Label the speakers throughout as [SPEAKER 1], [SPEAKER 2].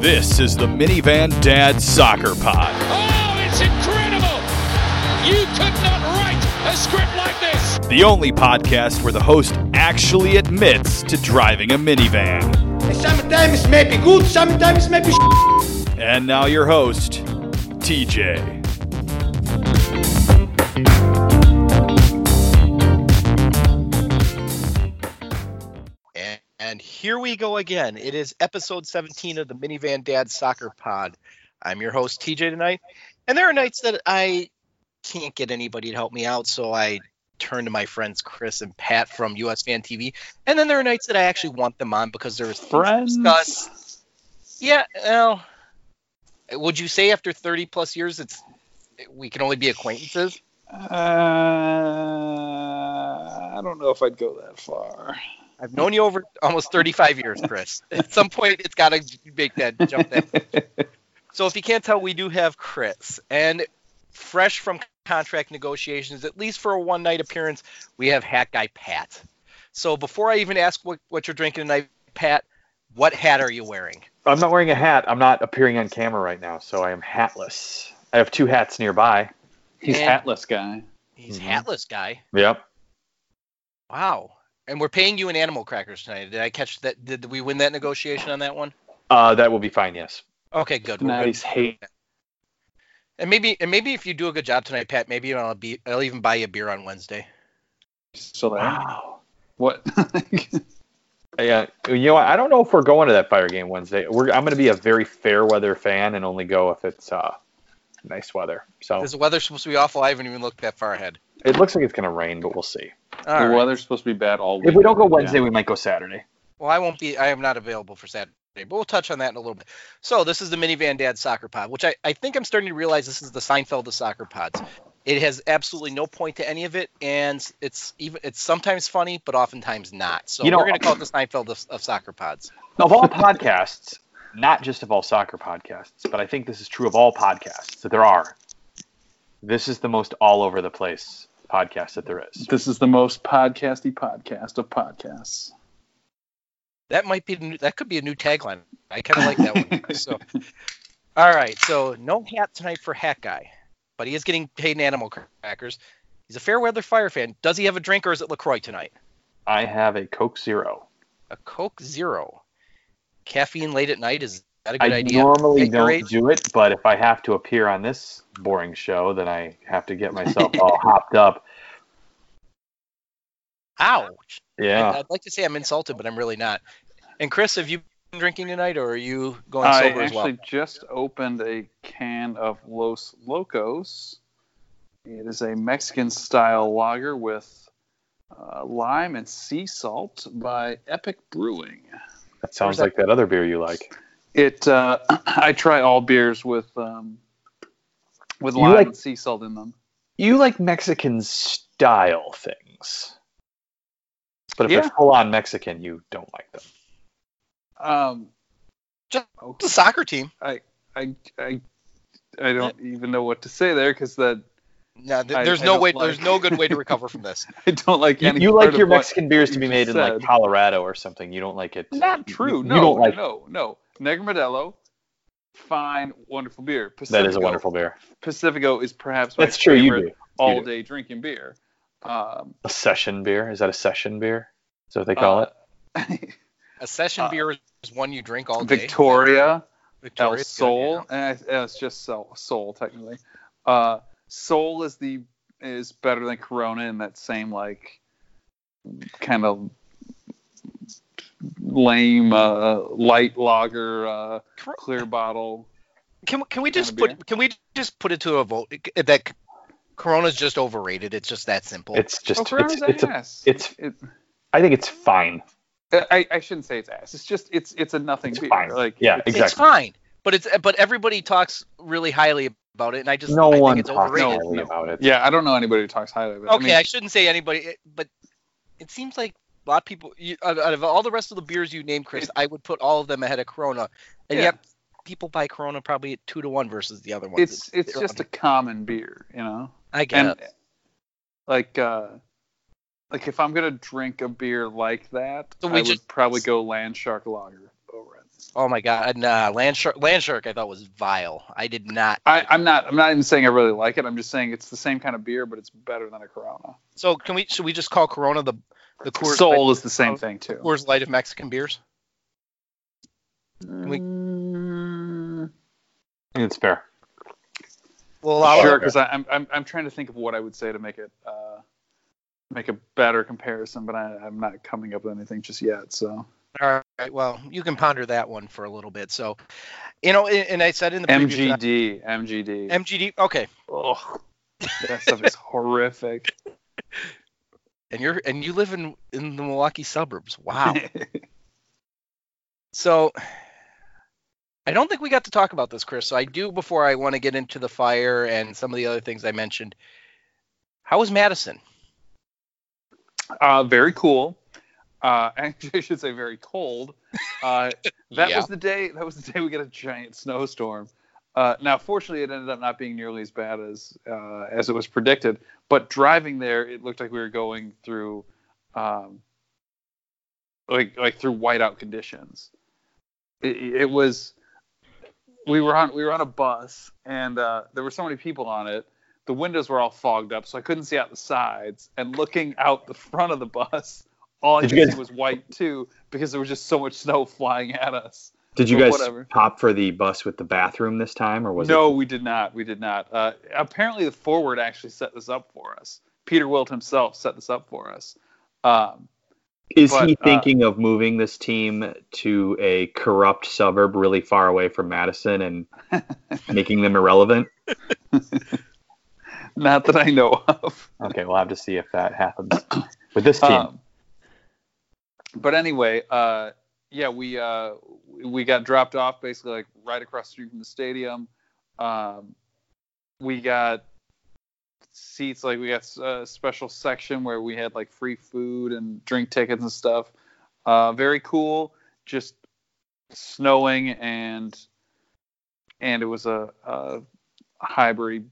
[SPEAKER 1] This is the Minivan Dad Soccer Pod.
[SPEAKER 2] Oh, it's incredible! You could not write a script like this!
[SPEAKER 1] The only podcast where the host actually admits to driving a minivan.
[SPEAKER 3] Sometimes it may be good, sometimes it may be
[SPEAKER 1] And now your host, TJ.
[SPEAKER 4] And, here we go again. It is episode 17 of the Minivan Dad Soccer Pod. I'm your host, TJ, tonight. And there are nights that I can't get anybody to help me out, so I turn to my friends Chris and Pat from US Fan TV. And then there are nights that I actually want them on because there's
[SPEAKER 5] Friends?
[SPEAKER 4] Discuss. Yeah, well, would you say after 30 plus years it's we can only be acquaintances?
[SPEAKER 5] Uh, I don't know if I'd go that far.
[SPEAKER 4] I've known you over almost 35 years, Chris. At some point, it's got to make that jump. That. So, if you can't tell, we do have Chris, and fresh from contract negotiations, at least for a one night appearance, we have Hat Guy Pat. So, before I even ask what, what you're drinking tonight, Pat, what hat are you wearing?
[SPEAKER 6] I'm not wearing a hat. I'm not appearing on camera right now, so I am hatless. I have two hats nearby.
[SPEAKER 5] He's
[SPEAKER 4] And-
[SPEAKER 5] hatless guy.
[SPEAKER 4] He's
[SPEAKER 6] Mhm.
[SPEAKER 4] hatless guy.
[SPEAKER 6] Yep.
[SPEAKER 4] Wow. And we're paying you in animal crackers tonight. Did I catch that? Did we win that negotiation on that one?
[SPEAKER 6] Uh, that will be fine. Yes.
[SPEAKER 4] Okay, good. We're good.
[SPEAKER 6] Nice. Hate.
[SPEAKER 4] And maybe, and maybe if you do a good job tonight, Pat, maybe I'll be, I'll even buy you a beer on Wednesday.
[SPEAKER 5] So that
[SPEAKER 6] Wow.
[SPEAKER 5] what?
[SPEAKER 6] Yeah. You know, what? I don't know if we're going to that fire game Wednesday. We're, I'm going to be a very fair weather fan and only go if it's uh, nice weather. So
[SPEAKER 4] Is the weather supposed to be awful? I haven't even looked that far ahead.
[SPEAKER 6] it looks like it's going to rain, but we'll see.
[SPEAKER 4] All
[SPEAKER 5] the
[SPEAKER 4] right.
[SPEAKER 5] weather's supposed to be bad all week.
[SPEAKER 6] If we don't go Wednesday, we might go Saturday.
[SPEAKER 4] Well, I won't be. I am not available for Saturday, but we'll touch on that in a little bit. So this is the Minivan Dad Soccer Pod, which I, I think I'm starting to realize this is the Seinfeld of soccer pods. It has absolutely no point to any of it, and it's even it's sometimes funny, but oftentimes not. So
[SPEAKER 6] You know-
[SPEAKER 4] we're going to call it the Seinfeld of, of soccer pods.
[SPEAKER 6] Of all podcasts, not just of all soccer podcasts, but I think this is true of all podcasts that there are. This is the most all over the place podcast that there is.
[SPEAKER 5] This is the most podcasty podcast of podcasts.
[SPEAKER 4] That might be new- that could be a new tagline. I kind of like that one. So, all right. So no hat tonight for Hat Guy, but he is getting paid in animal crackers. He's a fair weather fire fan. Does he have a drink or is it Lacroix tonight?
[SPEAKER 6] I have a Coke Zero.
[SPEAKER 4] A Coke Zero. Caffeine late at night is that a good
[SPEAKER 6] I
[SPEAKER 4] idea? I normally
[SPEAKER 6] don't
[SPEAKER 4] age?
[SPEAKER 6] do it, but if I have to appear on this boring show, then I have to get myself all hopped up.
[SPEAKER 4] Ouch.
[SPEAKER 6] Yeah.
[SPEAKER 4] I'd like to say I'm insulted, but I'm really not. And Chris, have you been drinking tonight, or are you going
[SPEAKER 5] I
[SPEAKER 4] sober as well?
[SPEAKER 5] I actually just opened a can of Los Locos. It is a Mexican style lager with uh, lime and sea salt by Epic Brewing.
[SPEAKER 6] That sounds
[SPEAKER 4] that-
[SPEAKER 6] like that other beer you like.
[SPEAKER 5] It uh, I try all beers with um, with
[SPEAKER 6] You
[SPEAKER 5] lime
[SPEAKER 6] like-
[SPEAKER 5] and sea salt in them.
[SPEAKER 6] You like Mexican style things. But if
[SPEAKER 5] Yeah.
[SPEAKER 6] they're full on Mexican, you don't like them.
[SPEAKER 5] Um,
[SPEAKER 4] Just-
[SPEAKER 5] oh,
[SPEAKER 4] It's a soccer team.
[SPEAKER 5] I I I I don't even know what to say there because that
[SPEAKER 4] No, th- there's
[SPEAKER 5] I
[SPEAKER 4] no
[SPEAKER 5] don't
[SPEAKER 4] way.
[SPEAKER 5] like-
[SPEAKER 4] There's no good way to recover from this.
[SPEAKER 5] I don't like
[SPEAKER 6] You,
[SPEAKER 5] any.
[SPEAKER 6] you like your Mexican beers to be
[SPEAKER 5] just
[SPEAKER 6] made in like. Colorado or something. You don't like it.
[SPEAKER 5] Not true.
[SPEAKER 6] You,
[SPEAKER 5] no,
[SPEAKER 6] you don't like
[SPEAKER 5] no, no. Negro Modelo, fine, wonderful beer.
[SPEAKER 6] that is a wonderful beer.
[SPEAKER 5] Pacifico is perhaps my
[SPEAKER 6] That's true. You
[SPEAKER 5] favorite
[SPEAKER 6] do.
[SPEAKER 5] all day drinking beer. Um,
[SPEAKER 6] A session beer. Is that a session beer? Is that what they call it?
[SPEAKER 5] uh,
[SPEAKER 4] A session
[SPEAKER 5] Uh,
[SPEAKER 4] beer is one you drink all day.
[SPEAKER 5] Victoria,
[SPEAKER 4] Victoria,
[SPEAKER 5] El
[SPEAKER 4] is good,
[SPEAKER 5] Sol,
[SPEAKER 4] yeah.
[SPEAKER 5] and it's just Sol, Sol technically. Uh, Sol is the is better than Corona in that same like kind of lame uh, light lager uh, clear bottle.
[SPEAKER 4] Can can we just put can we just put it to a vote that Corona's just overrated? It's just that simple.
[SPEAKER 6] It's just
[SPEAKER 5] Oh,
[SPEAKER 6] it's,
[SPEAKER 5] Corona's
[SPEAKER 6] it's a,
[SPEAKER 5] ass.
[SPEAKER 6] it's-
[SPEAKER 5] It,
[SPEAKER 6] I think it's fine.
[SPEAKER 5] I, I shouldn't say it's ass. It's just it's it's a nothing
[SPEAKER 6] It's
[SPEAKER 5] beer.
[SPEAKER 6] fine.
[SPEAKER 5] Like
[SPEAKER 6] Yeah,
[SPEAKER 5] it's-
[SPEAKER 6] exactly.
[SPEAKER 4] It's fine, but it's but everybody talks really highly about it, and I just
[SPEAKER 6] No
[SPEAKER 4] I
[SPEAKER 6] one
[SPEAKER 4] think it's
[SPEAKER 6] talks
[SPEAKER 4] overrated.
[SPEAKER 6] Highly
[SPEAKER 5] no.
[SPEAKER 6] about it.
[SPEAKER 5] Yeah, I don't know anybody who talks highly about it.
[SPEAKER 4] Okay,
[SPEAKER 5] I
[SPEAKER 4] I, shouldn't say anybody, but it seems like a lot of people. You, out out of all the rest of the beers you named, Chris, I would put all of them ahead of Corona, and
[SPEAKER 5] Yeah.
[SPEAKER 4] yet people buy Corona probably at two to one versus the other ones.
[SPEAKER 5] it's it's just a common beer, you know.
[SPEAKER 4] I get
[SPEAKER 5] And
[SPEAKER 4] it.
[SPEAKER 5] like uh like if I'm gonna drink a beer like that,
[SPEAKER 4] So we
[SPEAKER 5] I
[SPEAKER 4] just-
[SPEAKER 5] would probably go Land Shark Lager over it.
[SPEAKER 4] Oh my god, nah, land shark, land shark, I thought was vile. I did not.
[SPEAKER 5] I, I'm not. I'm not even saying I really like it. I'm just saying it's the same kind of beer, but it's better than a Corona.
[SPEAKER 4] So can we? Should we just call Corona the the Coors
[SPEAKER 5] Soul
[SPEAKER 4] Light,
[SPEAKER 5] is the same thing too.
[SPEAKER 4] Coors Light of Mexican beers? we-
[SPEAKER 5] Mm,
[SPEAKER 6] it's fair.
[SPEAKER 4] Well, allow
[SPEAKER 5] sure, because I'm, I'm I'm trying to think of what I would say to make it uh, make a better comparison, but I, I'm not coming up with anything just yet. So
[SPEAKER 4] All right. Well, you can ponder that one for a little bit. So, you know, and I said in the
[SPEAKER 5] MGD, MGD.
[SPEAKER 4] MGD. Okay.
[SPEAKER 5] oh, that stuff is horrific.
[SPEAKER 4] And you're and you live in in the Milwaukee suburbs. Wow. So I don't think we got to talk about this, Chris. So I do before I want to get into the fire and some of the other things I mentioned. How was Madison?
[SPEAKER 5] Uh, very cool. Uh, actually, I should say very cold. Uh, that
[SPEAKER 4] Yeah.
[SPEAKER 5] was the day. That was the day we got a giant snowstorm. Uh, now, fortunately, it ended up not being nearly as bad as uh, as it was predicted. But driving there, it looked like we were going through, um, like like through whiteout conditions. It, it was. We were on we were on a bus, and uh, there were so many people on it the windows were all fogged up, so I couldn't see out the sides. And looking out the front of the bus, all I
[SPEAKER 6] Did
[SPEAKER 5] could
[SPEAKER 6] guys-
[SPEAKER 5] see was white too, because there was just so much snow flying at us.
[SPEAKER 6] Did you
[SPEAKER 5] But
[SPEAKER 6] guys
[SPEAKER 5] whatever.
[SPEAKER 6] pop for the bus with the bathroom this time, or was
[SPEAKER 5] no,
[SPEAKER 6] it?
[SPEAKER 5] we did not. We did not. Uh, apparently, the forward actually set this up for us. Peter Wilt himself set this up for us. Um,
[SPEAKER 6] Is
[SPEAKER 5] but,
[SPEAKER 6] he
[SPEAKER 5] uh,
[SPEAKER 6] thinking of moving this team to a corrupt suburb really far away from Madison and making them irrelevant?
[SPEAKER 5] not that I know of.
[SPEAKER 6] Okay, we'll have to see if that happens with this team.
[SPEAKER 5] Um, but anyway, uh, yeah, we uh, we got dropped off basically like right across the street from the stadium. Um, we got seats like we got a special section where we had like free food and drink tickets and stuff. Uh, very cool. Just snowing and and it was a, a Highbury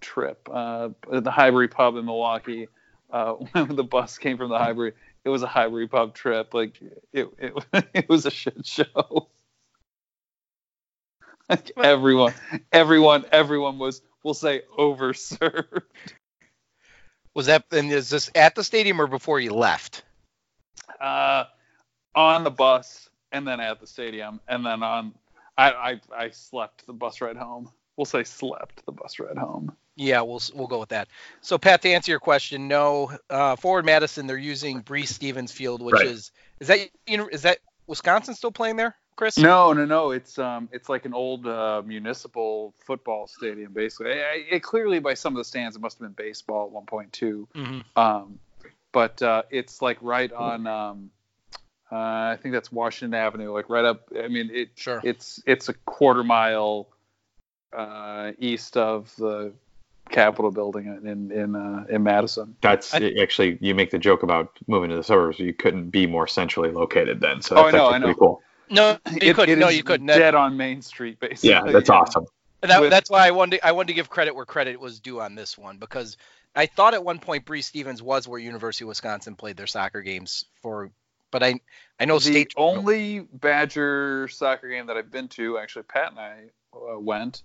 [SPEAKER 5] trip. Uh, the Highbury pub in Milwaukee. Uh, when the bus came from the Highbury, it was a Highbury pub trip. Like it, it, it was a shit show. Like everyone, everyone, everyone was, we'll say, overserved.
[SPEAKER 4] Was that and is this at the stadium or before you left?
[SPEAKER 5] Uh, on the bus and then at the stadium and then on. I, I I slept the bus ride home. We'll say slept the bus ride home.
[SPEAKER 4] Yeah, we'll we'll go with that. So Pat, to answer your question, no. Uh, forward Madison, they're using Breese Stevens Field, which
[SPEAKER 6] Right.
[SPEAKER 4] is is that is that Wisconsin still playing there, Chris?
[SPEAKER 5] No, no, no. It's um, it's like an old uh, municipal football stadium, basically. It, it clearly, by some of the stands, it must have been baseball at one point too.
[SPEAKER 4] hmm
[SPEAKER 5] Um, but uh, it's like right on. Um, uh, I think that's Washington Avenue, like right up. I mean, it.
[SPEAKER 4] Sure.
[SPEAKER 5] It's it's a quarter mile uh, east of the Capitol building in in uh, in Madison.
[SPEAKER 6] That's
[SPEAKER 4] I-
[SPEAKER 6] actually you make the joke about moving to the suburbs. You couldn't be more centrally located then, so
[SPEAKER 5] Oh,
[SPEAKER 6] that's
[SPEAKER 5] I know,
[SPEAKER 6] actually
[SPEAKER 5] I know.
[SPEAKER 6] pretty cool.
[SPEAKER 4] No, you
[SPEAKER 5] It-
[SPEAKER 4] couldn't.
[SPEAKER 5] it
[SPEAKER 4] no, you couldn't. That-
[SPEAKER 5] Dead on Main Street, basically.
[SPEAKER 6] Yeah, that's awesome.
[SPEAKER 4] That,
[SPEAKER 5] with-
[SPEAKER 4] that's why I wanted to, I wanted to give credit where credit was due on this one because I thought at one point Breese Stevens was where University of Wisconsin played their soccer games for, but I I know
[SPEAKER 5] the
[SPEAKER 4] state
[SPEAKER 5] only Badger soccer game that I've been to, actually, Pat and I uh, went,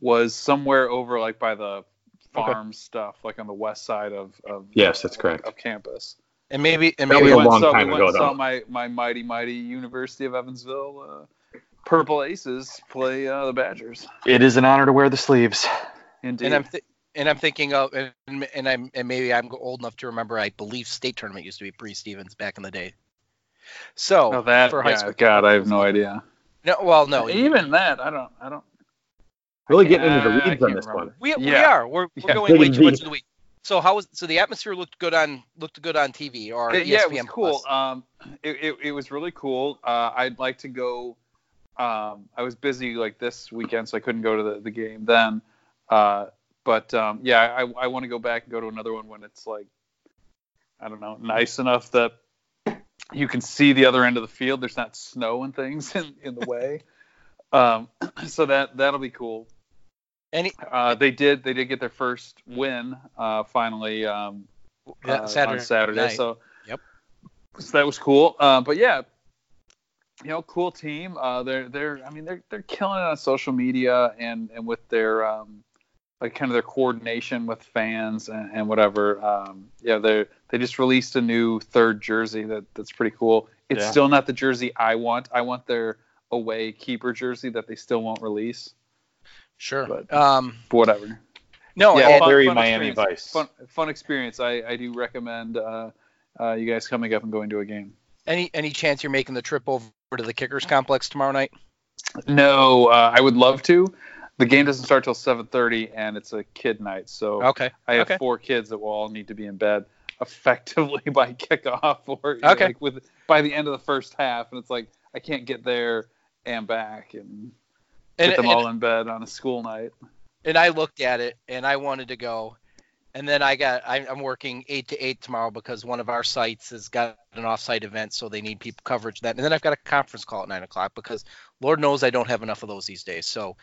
[SPEAKER 5] was somewhere over like by the farm stuff, like on the west side of. of
[SPEAKER 6] Yes, that's correct.
[SPEAKER 5] Of campus.
[SPEAKER 4] and maybe and maybe
[SPEAKER 6] was
[SPEAKER 5] we
[SPEAKER 6] a
[SPEAKER 5] went,
[SPEAKER 6] long
[SPEAKER 5] saw,
[SPEAKER 6] time
[SPEAKER 5] we
[SPEAKER 6] ago,
[SPEAKER 5] went, saw
[SPEAKER 6] though.
[SPEAKER 5] my my mighty mighty University of Evansville uh, Purple Aces play uh, the Badgers.
[SPEAKER 6] It is an honor to wear the sleeves.
[SPEAKER 5] Indeed.
[SPEAKER 4] and I'm th- and I'm thinking of and, and I'm and maybe I'm old enough to remember I believe state tournament used to be Breese Stevens back in the day. So
[SPEAKER 5] oh, that.
[SPEAKER 4] for high
[SPEAKER 5] yeah,
[SPEAKER 4] school.
[SPEAKER 5] God, I have no idea.
[SPEAKER 4] no, well no,
[SPEAKER 5] Even that, I don't. I don't.
[SPEAKER 6] Really getting into the
[SPEAKER 5] I
[SPEAKER 6] weeds on this
[SPEAKER 5] remember.
[SPEAKER 6] one.
[SPEAKER 4] We, we
[SPEAKER 5] Yeah.
[SPEAKER 4] are. We're, we're
[SPEAKER 5] Yeah.
[SPEAKER 4] going way
[SPEAKER 6] Digging
[SPEAKER 4] too much into the week. So how was so the atmosphere looked good on looked good on TV or
[SPEAKER 5] It- yeah, it was
[SPEAKER 4] ESPN
[SPEAKER 5] cool. Um, it, it, it was really cool. Uh, I'd like to go. Um, I was busy like this weekend, so I couldn't go to the, the game then. Uh, but um, yeah, I, I want to go back and go to another one when it's like, I don't know, nice enough that you can see the other end of the field. There's not snow and things in, in the way. Um, so that that'll be cool.
[SPEAKER 4] Any
[SPEAKER 5] Uh, they did they did get their first win uh, finally um,
[SPEAKER 4] Yeah,
[SPEAKER 5] uh,
[SPEAKER 4] Saturday
[SPEAKER 5] on Saturday.
[SPEAKER 4] night.
[SPEAKER 5] So
[SPEAKER 4] Yep.
[SPEAKER 5] so that was cool. Uh, but yeah, you know, cool team. Uh, they're they're I mean they're they're killing it on social media and and with their um, like kind of their coordination with fans and, and whatever. Um, yeah, they they just released a new third jersey that that's pretty cool. It's
[SPEAKER 6] Yeah.
[SPEAKER 5] still not the jersey I want. I want their away keeper jersey that they still won't release.
[SPEAKER 4] Sure.
[SPEAKER 5] But-
[SPEAKER 4] um,
[SPEAKER 5] But whatever.
[SPEAKER 4] no,
[SPEAKER 5] Yeah, fun-
[SPEAKER 6] very
[SPEAKER 5] fun
[SPEAKER 6] Miami. Vice.
[SPEAKER 5] Fun fun experience. I I do recommend uh, uh, you guys coming up and going to a game.
[SPEAKER 4] any any chance you're making the trip over to the Kickers complex tomorrow night?
[SPEAKER 5] No, uh, I would love to. The game doesn't start till 7:30, and it's a kid night, so
[SPEAKER 4] Okay.
[SPEAKER 5] I have
[SPEAKER 4] okay.
[SPEAKER 5] four kids that will all need to be in bed effectively by kickoff or
[SPEAKER 4] Okay.
[SPEAKER 5] like with by the end of the first half, and it's like I can't get there and back and get
[SPEAKER 4] And,
[SPEAKER 5] them
[SPEAKER 4] and-
[SPEAKER 5] all in bed on a school night.
[SPEAKER 4] and I looked at it and I wanted to go, and then I got I, I'm working eight to eight tomorrow because one of our sites has got an offsite event, so they need people coverage that. And then I've got a conference call at nine o'clock because Lord knows I don't have enough of those these days. So,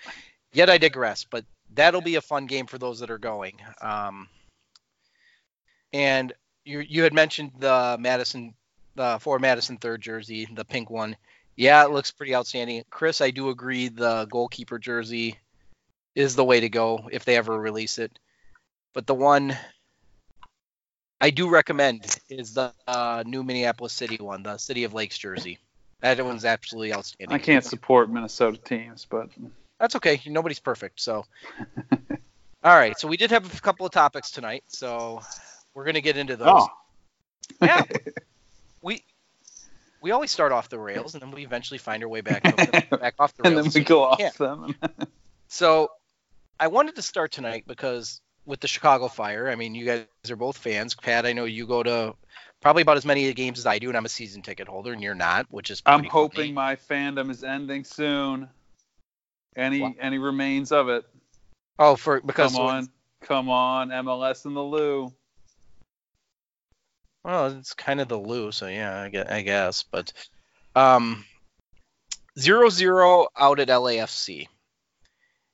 [SPEAKER 4] yet I digress. But that'll be a fun game for those that are going. Um, and you you had mentioned the Madison, the for Madison third jersey, the pink one. Yeah, it looks pretty outstanding. Chris, I do agree. The goalkeeper jersey is the way to go if they ever release it. But the one I do recommend is the uh, new Minneapolis City one, the City of Lakes jersey. That one's absolutely outstanding.
[SPEAKER 5] I can't support Minnesota teams, but
[SPEAKER 4] That's okay. Nobody's perfect. So, all right. So we did have a couple of topics tonight. So we're gonna get into those.
[SPEAKER 6] Oh,
[SPEAKER 4] Yeah. we we always start off the rails and then we eventually find our way back back off the rails.
[SPEAKER 5] and then we go off
[SPEAKER 4] Yeah.
[SPEAKER 5] them.
[SPEAKER 4] So I wanted to start tonight because with the Chicago Fire, I mean, you guys are both fans. Pat, I know you go to probably about as many games as I do, and I'm a season ticket holder, and you're not, which is
[SPEAKER 5] I'm hoping
[SPEAKER 4] funny.
[SPEAKER 5] my fandom is ending soon. Any
[SPEAKER 4] What?
[SPEAKER 5] any remains of it?
[SPEAKER 4] Oh, for because
[SPEAKER 5] Come on, come on, MLS in the Lou.
[SPEAKER 4] Well, it's kind of the Lou, so yeah, I guess, I guess. But um, zero zero out at LAFC,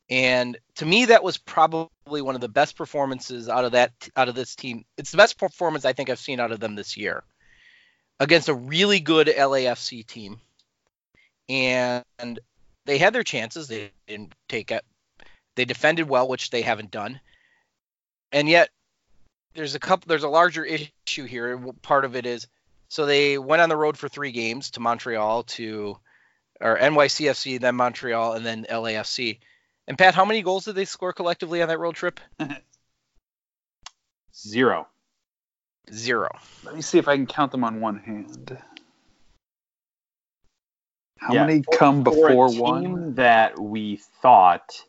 [SPEAKER 4] and to me, that was probably one of the best performances out of that out of this team. It's the best performance I think I've seen out of them this year against a really good LAFC team, and they had their chances. They didn't take it. They defended well, which they haven't done, and yet there's a couple there's a larger issue here part of it is so they went on the road for three games to montreal to or nycfc then montreal and then lafc and pat how many goals did they score collectively on that road trip
[SPEAKER 6] zero.
[SPEAKER 4] zero
[SPEAKER 5] Let me see if I can count them on one hand. How
[SPEAKER 6] Yeah,
[SPEAKER 5] many come before one?
[SPEAKER 6] that we thought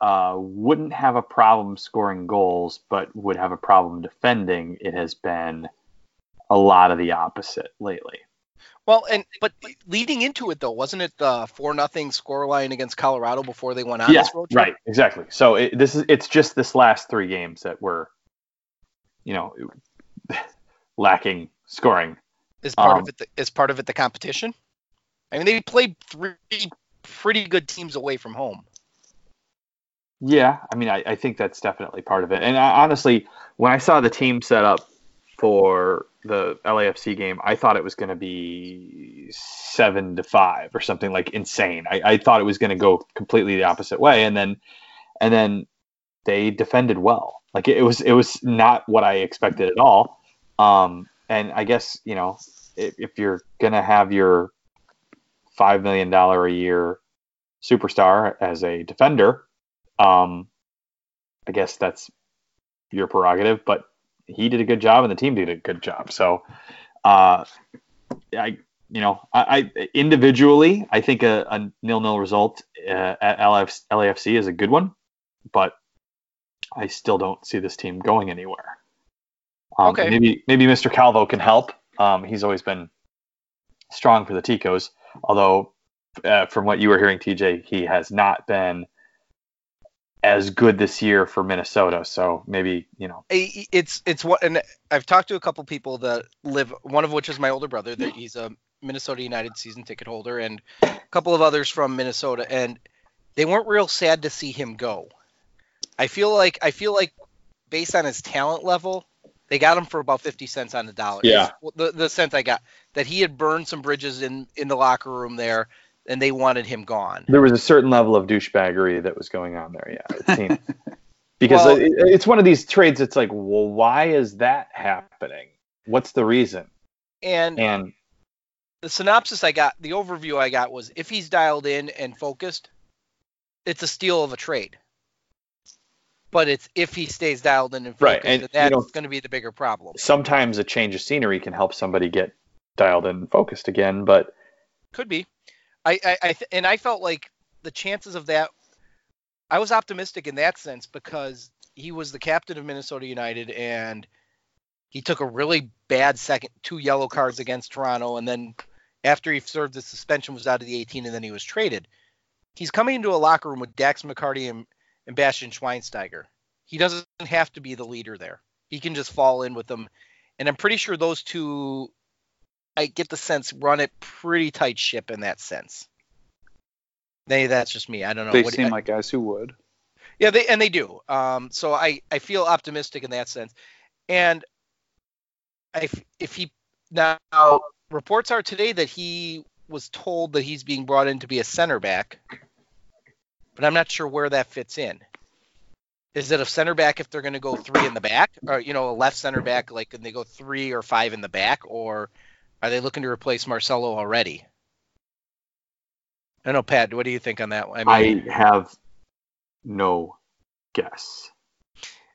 [SPEAKER 6] uh, wouldn't have a problem scoring goals, but would have a problem defending, it has been a lot of the opposite lately.
[SPEAKER 4] well and but leading into it though wasn't it the four nothing score line against colorado before they went on
[SPEAKER 6] yeah,
[SPEAKER 4] this road trip
[SPEAKER 6] right, exactly. So it, this is it's just this last three games that were, you know, lacking scoring.
[SPEAKER 4] is part
[SPEAKER 6] um,
[SPEAKER 4] of it the, is part of it the competition i mean they played three pretty good teams away from home
[SPEAKER 6] Yeah, I mean, I, I think that's definitely part of it. And I, honestly, when I saw the team set up for the LAFC game, I thought it was going to be seven to five or something like insane. I, I thought it was going to go completely the opposite way, and then and then they defended well. Like it was it was not what I expected at all. Um, and I guess you know if, if you're going to have your five million dollar a year superstar as a defender um, I guess that's your prerogative, but he did a good job and the team did a good job. So, uh, I, you know, I, I individually, I think a, a nil-nil result uh, at LF, LAFC is a good one, but I still don't see this team going anywhere. Um,
[SPEAKER 4] Okay.
[SPEAKER 6] Maybe maybe Mr. Calvo can help. Um, he's always been strong for the Ticos, although uh, from what you were hearing, TJ, he has not been as good this year for Minnesota. So maybe you know.
[SPEAKER 4] It's it's what and I've talked to a couple people that live one of which is my older brother that he's a Minnesota United season ticket holder and a couple of others from Minnesota and they weren't real sad to see him go. I feel like I feel like based on his talent level They got him for about fifty cents on the dollar.
[SPEAKER 6] Yeah.
[SPEAKER 4] The the cent I got that he had burned some bridges in in the locker room there, and they wanted him gone.
[SPEAKER 6] There was a certain level of douchebaggery that was going on there. Yeah, it seemed because
[SPEAKER 4] Well-
[SPEAKER 6] it, it's one of these trades. It's like, well, why is that happening? What's the reason?
[SPEAKER 4] And
[SPEAKER 6] And
[SPEAKER 4] the synopsis I got, the overview I got was if he's dialed in and focused, it's a steal of a trade. But it's if he stays dialed in and
[SPEAKER 6] Right,
[SPEAKER 4] focused,
[SPEAKER 6] and,
[SPEAKER 4] and
[SPEAKER 6] you
[SPEAKER 4] that's
[SPEAKER 6] know-
[SPEAKER 4] going to be the bigger problem.
[SPEAKER 6] sometimes a change of scenery can help somebody get dialed in and focused again. But
[SPEAKER 4] Could be. I, I, I th- and I felt like the chances of that. I was optimistic in that sense because he was the captain of Minnesota United and he took a really bad second, two yellow cards against Toronto, and then after he served his suspension was out of the 18, and then he was traded. He's coming into a locker room with Dax McCarty and, and Bastian Schweinsteiger. He doesn't have to be the leader there. He can just fall in with them, and I'm pretty sure those two I get the sense run it pretty tight ship in that sense. They that's just me. I don't know.
[SPEAKER 5] They
[SPEAKER 4] What
[SPEAKER 5] seem
[SPEAKER 4] you-
[SPEAKER 5] like guys who would.
[SPEAKER 4] yeah, they and they do. Um, so I I feel optimistic in that sense, and if if he now reports are today that he was told that he's being brought in to be a center back, but I'm not sure where that fits in. Is it a center back if they're going to go three in the back, or you know a left center back like and they go three or five in the back, or are they looking to replace Marcelo already? I don't know, Pat. What do you think on that? one?
[SPEAKER 6] I,
[SPEAKER 4] mean,
[SPEAKER 6] have no guess.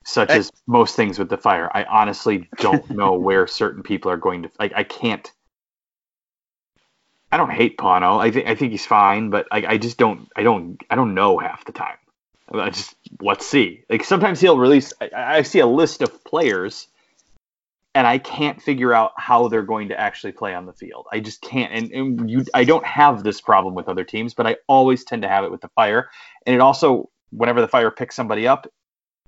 [SPEAKER 6] Such
[SPEAKER 4] I-
[SPEAKER 6] as most things with the fire, I honestly don't know where certain people are going to. Like, I can't. I don't hate Pano. I think I think he's fine, but I, I just don't. I don't. I don't know half the time. I just let's see. Like sometimes he'll release. I, I see a list of players, and I can't figure out how they're going to actually play on the field. I just can't. And, and you, I don't have this problem with other teams, but I always tend to have it with the Fire. And it also, whenever the Fire picks somebody up,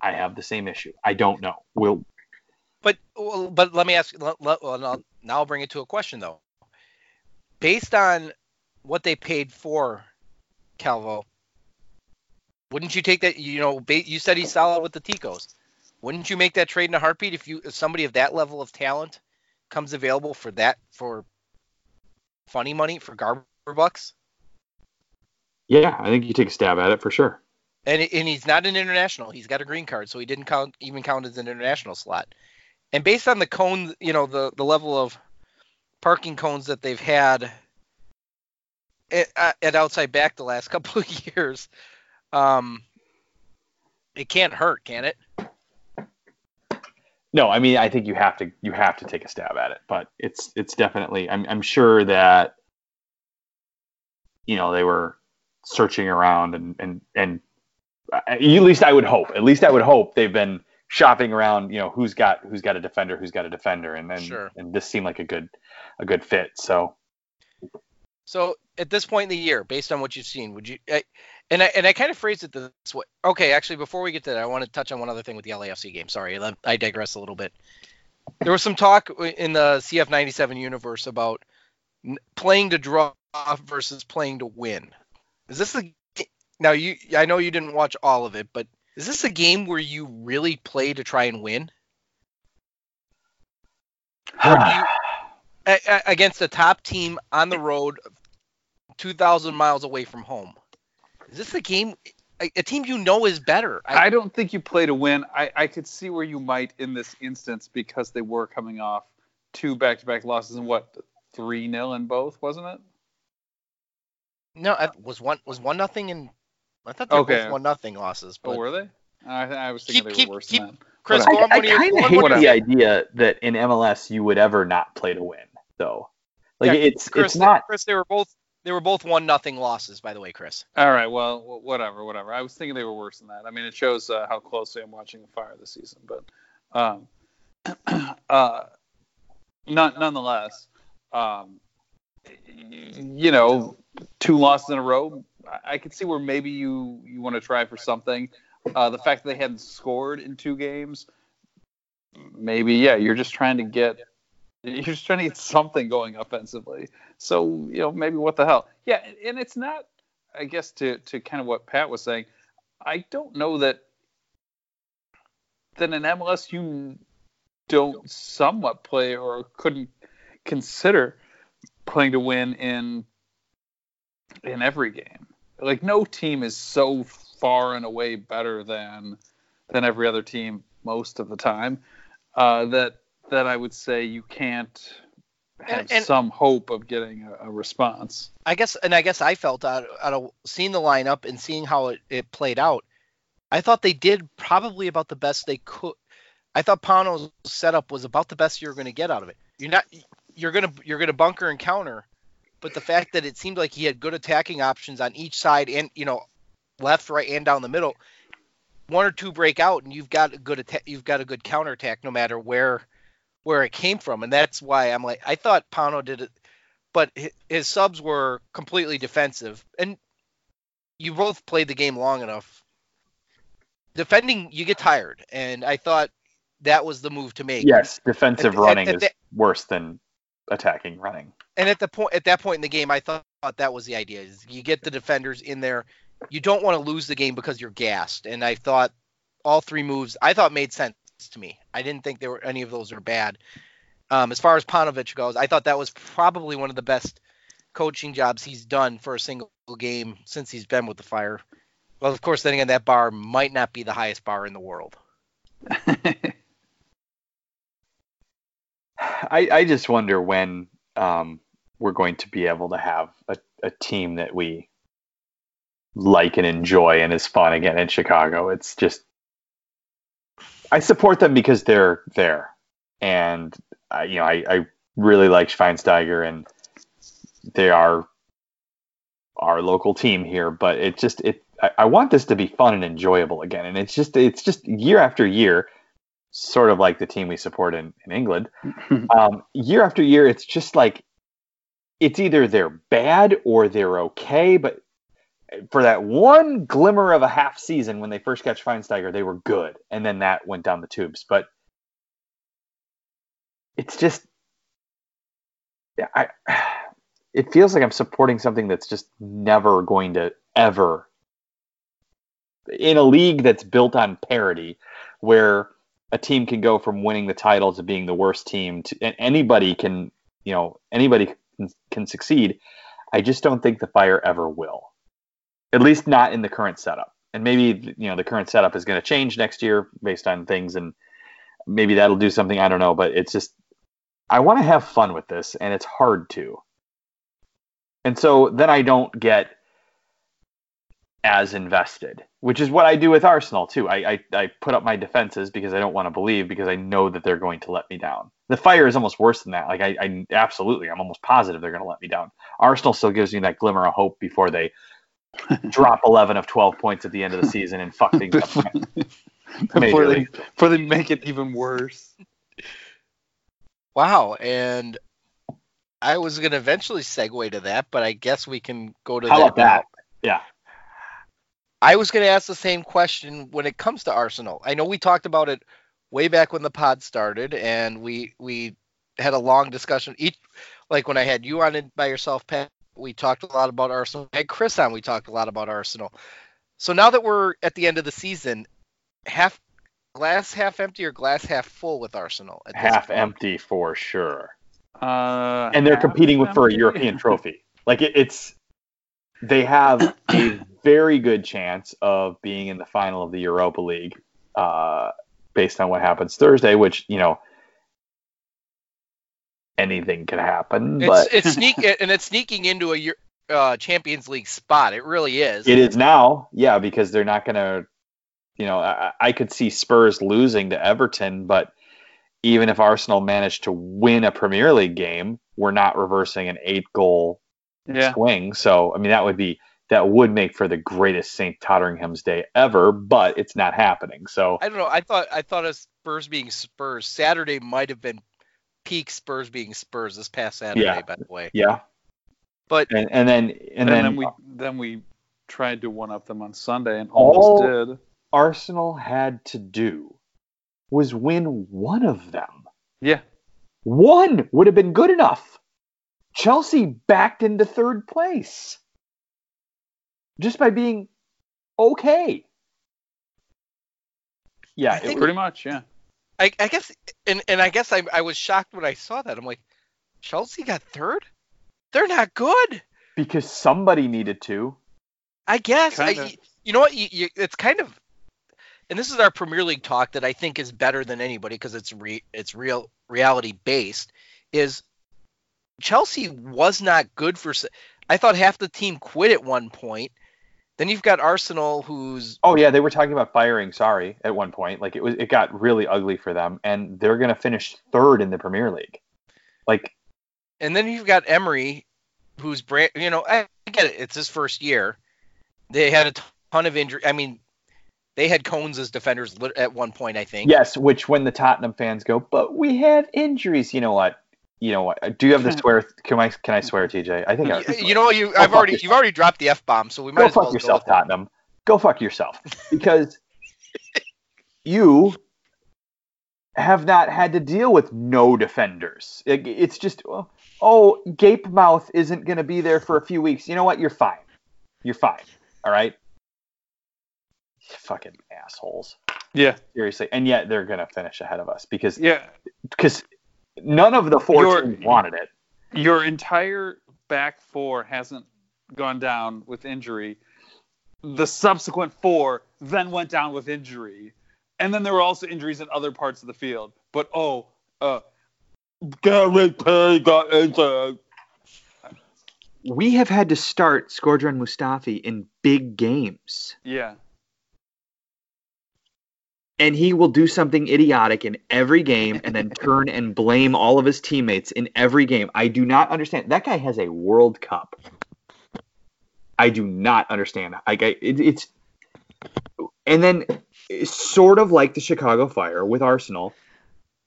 [SPEAKER 6] I have the same issue. I don't know. Will
[SPEAKER 4] But but let me ask. Let, let- now, I'll bring it to a question though. Based on what they paid for Calvo, wouldn't you take that? You know, you said he's solid with the Ticos. Wouldn't you make that trade in a heartbeat if you if somebody of that level of talent comes available for that for funny money for Garber bucks?
[SPEAKER 6] yeah, I think you take a stab at it for sure.
[SPEAKER 4] and and he's not an international. He's got a green card, so he didn't count even count as an international slot. And based on the cone, you know, the the level of parking cones that they've had at, at outside back the last couple of years, um, it can't hurt, can it?
[SPEAKER 6] No, I mean I think you have to you have to take a stab at it, but it's it's definitely I'm I'm sure that you know they were searching around and and and uh, at least I would hope at least I would hope they've been shopping around you know who's got who's got a defender who's got a defender and and,
[SPEAKER 4] Sure.
[SPEAKER 6] and this seemed like a good a good fit so
[SPEAKER 4] So at this point in the year, based on what you've seen, would you? And I and I kind of phrased it this way. Okay, actually, before we get to that, I want to touch on one other thing with the LAFC game. Sorry, I digress a little bit. There was some talk in the CF97 universe about playing to draw versus playing to win. Is this the now you? I know you didn't watch all of it, but is this a game where you really play to try and win? You- a- a- against a top team on the road, 2,000 miles away from home. Is this a game, a, a team you know is better?
[SPEAKER 5] I don't think you play to win. I, I could see where you might in this instance because they were coming off two back-to-back losses and what three nil in both, wasn't it?
[SPEAKER 4] no, I, was one was one nothing and I thought they were
[SPEAKER 5] Okay.
[SPEAKER 4] both one nothing losses.
[SPEAKER 5] Oh,
[SPEAKER 4] But
[SPEAKER 5] were they? I, I was thinking
[SPEAKER 4] Keep-
[SPEAKER 5] they
[SPEAKER 4] keep-
[SPEAKER 5] were worse
[SPEAKER 4] keep-
[SPEAKER 5] than that.
[SPEAKER 4] Chris,
[SPEAKER 5] Whatever.
[SPEAKER 4] go
[SPEAKER 6] I,
[SPEAKER 4] one of your-
[SPEAKER 6] kind of hate
[SPEAKER 4] one
[SPEAKER 6] the idea that in MLS you would ever not play to win though like
[SPEAKER 4] Yeah,
[SPEAKER 6] it's
[SPEAKER 4] Chris,
[SPEAKER 6] it's not
[SPEAKER 4] Chris, they were both they were both one nothing losses, by the way, Chris.
[SPEAKER 5] All right, well, whatever, whatever. I was thinking they were worse than that. I mean, it shows uh, how closely I'm watching the Fire this season, but um, uh, not, nonetheless, um, you know, two losses in a row. I, could see where maybe you you want to try for something. Uh, the fact that they hadn't scored in two games, maybe yeah, you're just trying to get you're just trying to get something going offensively. So you know, maybe what the hell? Yeah, and it's not. I guess to to kind of what Pat was saying, I don't know that that in MLS you don't somewhat play or couldn't consider playing to win in in every game. Like no team is so far and away better than than every other team most of the time uh, that that I would say you can't have
[SPEAKER 4] And- and-
[SPEAKER 5] some hope of getting a, a response.
[SPEAKER 4] I guess, and I guess I felt out, out of seeing the lineup and seeing how it, it played out, I thought they did probably about the best they could. I thought Pano's setup was about the best you're going to get out of it. You're not, you're gonna, you're gonna bunker and counter, but the fact that it seemed like he had good attacking options on each side and you know, left, right, and down the middle, one or two break out, and you've got a good attack, you've got a good counter attack no matter where, where it came from, and that's why I'm like, I thought Pano did it but his subs were completely defensive and you both played the game long enough. Defending you get tired and i thought that was the move to make.
[SPEAKER 6] Yes, defensive
[SPEAKER 4] At
[SPEAKER 6] running
[SPEAKER 4] at
[SPEAKER 6] is
[SPEAKER 4] the-
[SPEAKER 6] worse than attacking running.
[SPEAKER 4] and at the point at that point in the game i thought that was the idea is you get the defenders in there. You don't want to lose the game because you're gassed and i thought all three moves i thought made sense to me. I didn't think there were any of those were bad. Um, as far as Paunovic goes i thought that was probably one of the best coaching jobs he's done for a single game since he's been with the fire. Well of course then again that bar might not be the highest bar in the world.
[SPEAKER 6] I, I just wonder when um, we're going to be able to have a, a team that we like and enjoy and is fun again in Chicago. It's just I support them because they're there, and uh, you know I, I really like Schweinsteiger and they are our local team here. But it just it I, I want this to be fun and enjoyable again, and it's just it's just year after year, sort of like the team we support in, in England um, year after year, it's just like it's either they're bad or they're okay. But for that one glimmer of a half season when they first got Schweinsteiger, they were good, and then that went down the tubes. But it's just, yeah, I. It feels like I'm supporting something that's just never going to ever in a league that's built on parity, where a team can go from winning the title to being the worst team to and anybody can you know anybody can, can succeed i just don't think the fire ever will at least not in the current setup and maybe you know the current setup is going to change next year based on things and maybe that'll do something i don't know but it's just i want to have fun with this and it's hard to and so then i don't get as invested, which is what I do with Arsenal too. I, I, I put up my defenses because I don't want to believe because I know that they're going to let me down. The fire is almost worse than that. Like I, I absolutely, I'm almost positive they're going to let me down. Arsenal still gives me that glimmer of hope before they drop 11 of 12 points at the end of the season and fuck things up.
[SPEAKER 5] before they, before they make it even worse.
[SPEAKER 4] wow and i was going to eventually segue to that but i guess we can go to
[SPEAKER 6] How
[SPEAKER 4] that
[SPEAKER 6] about that? Yeah.
[SPEAKER 4] I was going to ask the same question when it comes to Arsenal. I know we talked about it way back when the pod started, and we we had a long discussion. Each like when I had you on it by yourself, Pat, we talked a lot about Arsenal. I had Chris on, we talked a lot about Arsenal. So now that we're at the end of the season, half glass half empty or glass half full with Arsenal? At this
[SPEAKER 6] Half
[SPEAKER 4] point?
[SPEAKER 6] empty for sure.
[SPEAKER 5] Uh,
[SPEAKER 6] and they're competing with for a? European trophy. Like it, it's they have a very good chance of being in the final of the Europa League, uh, based on what happens Thursday. Which you know, anything can happen,
[SPEAKER 4] It's
[SPEAKER 6] but
[SPEAKER 4] it's sneak and it's sneaking into a uh, Champions League spot. It really is.
[SPEAKER 6] it is now. Yeah, because they're not going to. You know, I, I could see Spurs losing to Everton, but even if Arsenal managed to win a Premier League game, we're not reversing an eight-goal
[SPEAKER 5] Yeah.
[SPEAKER 6] swing. So I mean that would be that would make for the greatest St. Totteringham's Day ever, but it's not happening. So
[SPEAKER 4] I don't know. I thought I thought of Spurs being Spurs. Saturday might have been peak Spurs being Spurs this past Saturday,
[SPEAKER 6] Yeah.
[SPEAKER 4] by the way.
[SPEAKER 6] yeah.
[SPEAKER 4] But-
[SPEAKER 6] and, and then and,
[SPEAKER 5] And,
[SPEAKER 6] then,
[SPEAKER 5] then, we then we tried to one up them on Sunday and
[SPEAKER 6] All-
[SPEAKER 5] almost did.
[SPEAKER 6] Arsenal had to do was win one of them.
[SPEAKER 5] Yeah.
[SPEAKER 6] One would have been good enough. Chelsea backed into third place just by being okay. Yeah, it
[SPEAKER 5] Pretty much, yeah.
[SPEAKER 4] I, I guess, and and I guess I I was shocked when I saw that. I'm like, Chelsea got third. They're not good.
[SPEAKER 6] Because somebody needed to.
[SPEAKER 4] I guess. I, you know what? You, you, it's kind of, and this is our Premier League talk that I think is better than anybody because it's re, it's real reality based. Is Chelsea was not good for. I thought half the team quit at one point. Then you've got Arsenal, who's
[SPEAKER 6] Oh yeah, they were talking about firing. Sorry, at one point, like it was, it got really ugly for them, and they're gonna finish third in the Premier League. Like,
[SPEAKER 4] and then you've got Emery, who's brand. You know, I get it. It's his first year. They had a ton of injury. I mean, they had Cones as defenders at one point. I think.
[SPEAKER 6] yes, which when the Tottenham fans go, but we have injuries. You know what? You know what? Do you have the hmm. swear? Can I? Can I swear, TJ? I think I.
[SPEAKER 4] You, you know, you
[SPEAKER 6] Go
[SPEAKER 4] I've already
[SPEAKER 6] yourself.
[SPEAKER 4] you've already dropped the f bomb, so we might
[SPEAKER 6] go
[SPEAKER 4] as
[SPEAKER 6] fuck
[SPEAKER 4] go
[SPEAKER 6] yourself,
[SPEAKER 4] with it.
[SPEAKER 6] Tottenham. Go fuck yourself because you have not had to deal with no defenders. It- it's just oh, Gape Mouth isn't going to be there for a few weeks. You know what? You're fine. You're fine. All right. Fucking assholes.
[SPEAKER 5] Yeah,
[SPEAKER 6] Seriously, and yet they're going to finish ahead of us because
[SPEAKER 5] yeah.
[SPEAKER 6] because none of the 4
[SPEAKER 5] You're-
[SPEAKER 6] teams wanted it.
[SPEAKER 5] Your entire back four hasn't gone down with injury. The subsequent four then went down with injury, and then there were also injuries in other parts of the field. But oh, uh, Gary Payne got injured.
[SPEAKER 6] We have had to start Shkodran Mustafi in big games.
[SPEAKER 5] Yeah,
[SPEAKER 6] and he will do something idiotic in every game and then turn and blame all of his teammates in every game. I do not understand. That guy has a World Cup. I do not understand. Like I, it, it's and then sort of like the Chicago Fire with Arsenal.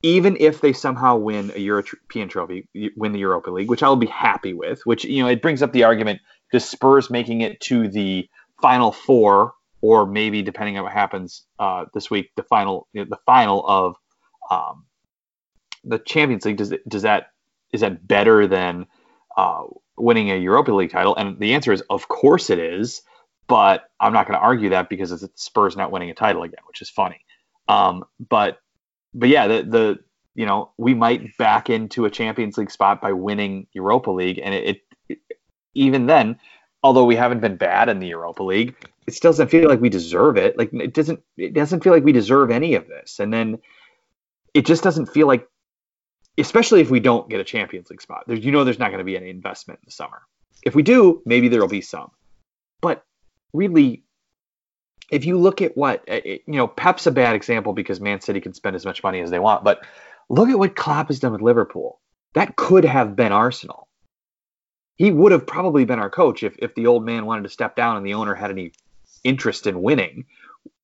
[SPEAKER 6] Even if they somehow win a European trophy, win the Europa League, which I'll be happy with, which you know it brings up the argument: does Spurs making it to the final four or maybe depending on what happens uh, this week, the final the final of um, the Champions League does does that is that better than uh, winning a Europa League title? And the answer is of course it is, but I'm not going to argue that because it's Spurs not winning a title again, which is funny. Um, but but yeah, the the you know we might back into a Champions League spot by winning Europa League, and it, it even then, although we haven't been bad in the Europa League, it still doesn't feel like we deserve it. Like it doesn't it doesn't feel like we deserve any of this. And then it just doesn't feel like especially if we don't get a Champions League spot. There, you know there's not going to be any investment in the summer. If we do, maybe there'll be some. But really if you look at what uh, you know, Pep's a bad example because Man City can spend as much money as they want, but look at what Klopp has done with Liverpool. That could have been Arsenal. He would have probably been our coach if, if the old man wanted to step down and the owner had any interest in winning.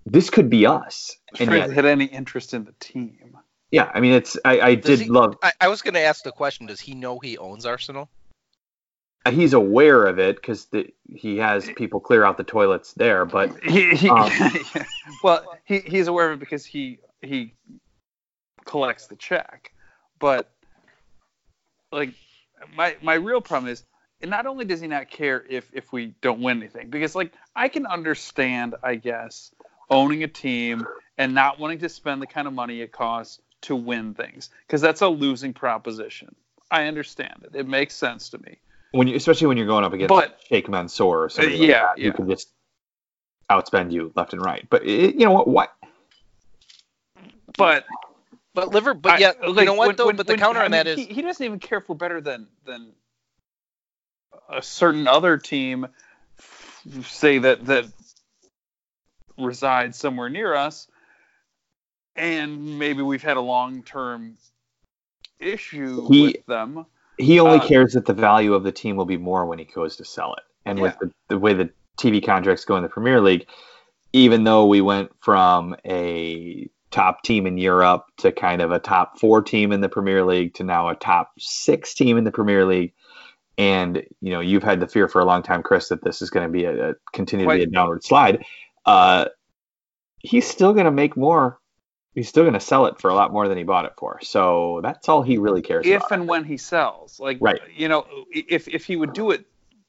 [SPEAKER 6] This could be us. And
[SPEAKER 5] Fred
[SPEAKER 6] yet,
[SPEAKER 5] had any interest in the team.
[SPEAKER 6] yeah, I mean, it's I, I did
[SPEAKER 4] he-
[SPEAKER 6] love.
[SPEAKER 4] I, I was going to ask the question: Does he know he owns Arsenal?
[SPEAKER 6] He's aware of it because he has people clear out the toilets there, but
[SPEAKER 5] He, he
[SPEAKER 6] Um,
[SPEAKER 5] well, he, he's aware of it because he he collects the check. But like my my real problem is not only does he not care if if we don't win anything because like I can understand I guess owning a team and not wanting to spend the kind of money it costs to win things because that's a losing proposition. I understand it. It makes sense to me.
[SPEAKER 6] when you, especially when you're going up against
[SPEAKER 5] But-
[SPEAKER 6] Sheikh Mansour or somebody
[SPEAKER 5] Uh,
[SPEAKER 6] like
[SPEAKER 5] yeah,
[SPEAKER 6] that, you
[SPEAKER 5] yeah.
[SPEAKER 6] can just outspend you left and right. But it, you know what? What?
[SPEAKER 5] But
[SPEAKER 4] But liver, but
[SPEAKER 5] I-
[SPEAKER 4] yeah,
[SPEAKER 5] like,
[SPEAKER 4] you know what
[SPEAKER 5] when-
[SPEAKER 4] though?
[SPEAKER 5] when-
[SPEAKER 4] but the
[SPEAKER 5] when-
[SPEAKER 4] counter
[SPEAKER 5] I
[SPEAKER 4] on
[SPEAKER 5] mean,
[SPEAKER 4] that is
[SPEAKER 5] he, he doesn't even care for better than than a certain other team, say that that resides somewhere near us, and maybe we've had a long term issue
[SPEAKER 6] He-
[SPEAKER 5] with them.
[SPEAKER 6] He only
[SPEAKER 5] Uh,
[SPEAKER 6] cares that the value of the team will be more when he goes to sell it. And with the, the way the TV contracts go in the Premier League, even though we went from a top team in Europe to kind of a top four team in the Premier League to now a top six team in the Premier League. And you know you've had the fear for a long time, Chris, that this is going to be a, a continue to be a downward slide. Uh, he's still going to make more. He's still going to sell it for a lot more than he bought it for. So that's all he really cares
[SPEAKER 5] If
[SPEAKER 6] about.
[SPEAKER 5] and when he sells, like
[SPEAKER 6] Right.
[SPEAKER 5] you know, if if he would do it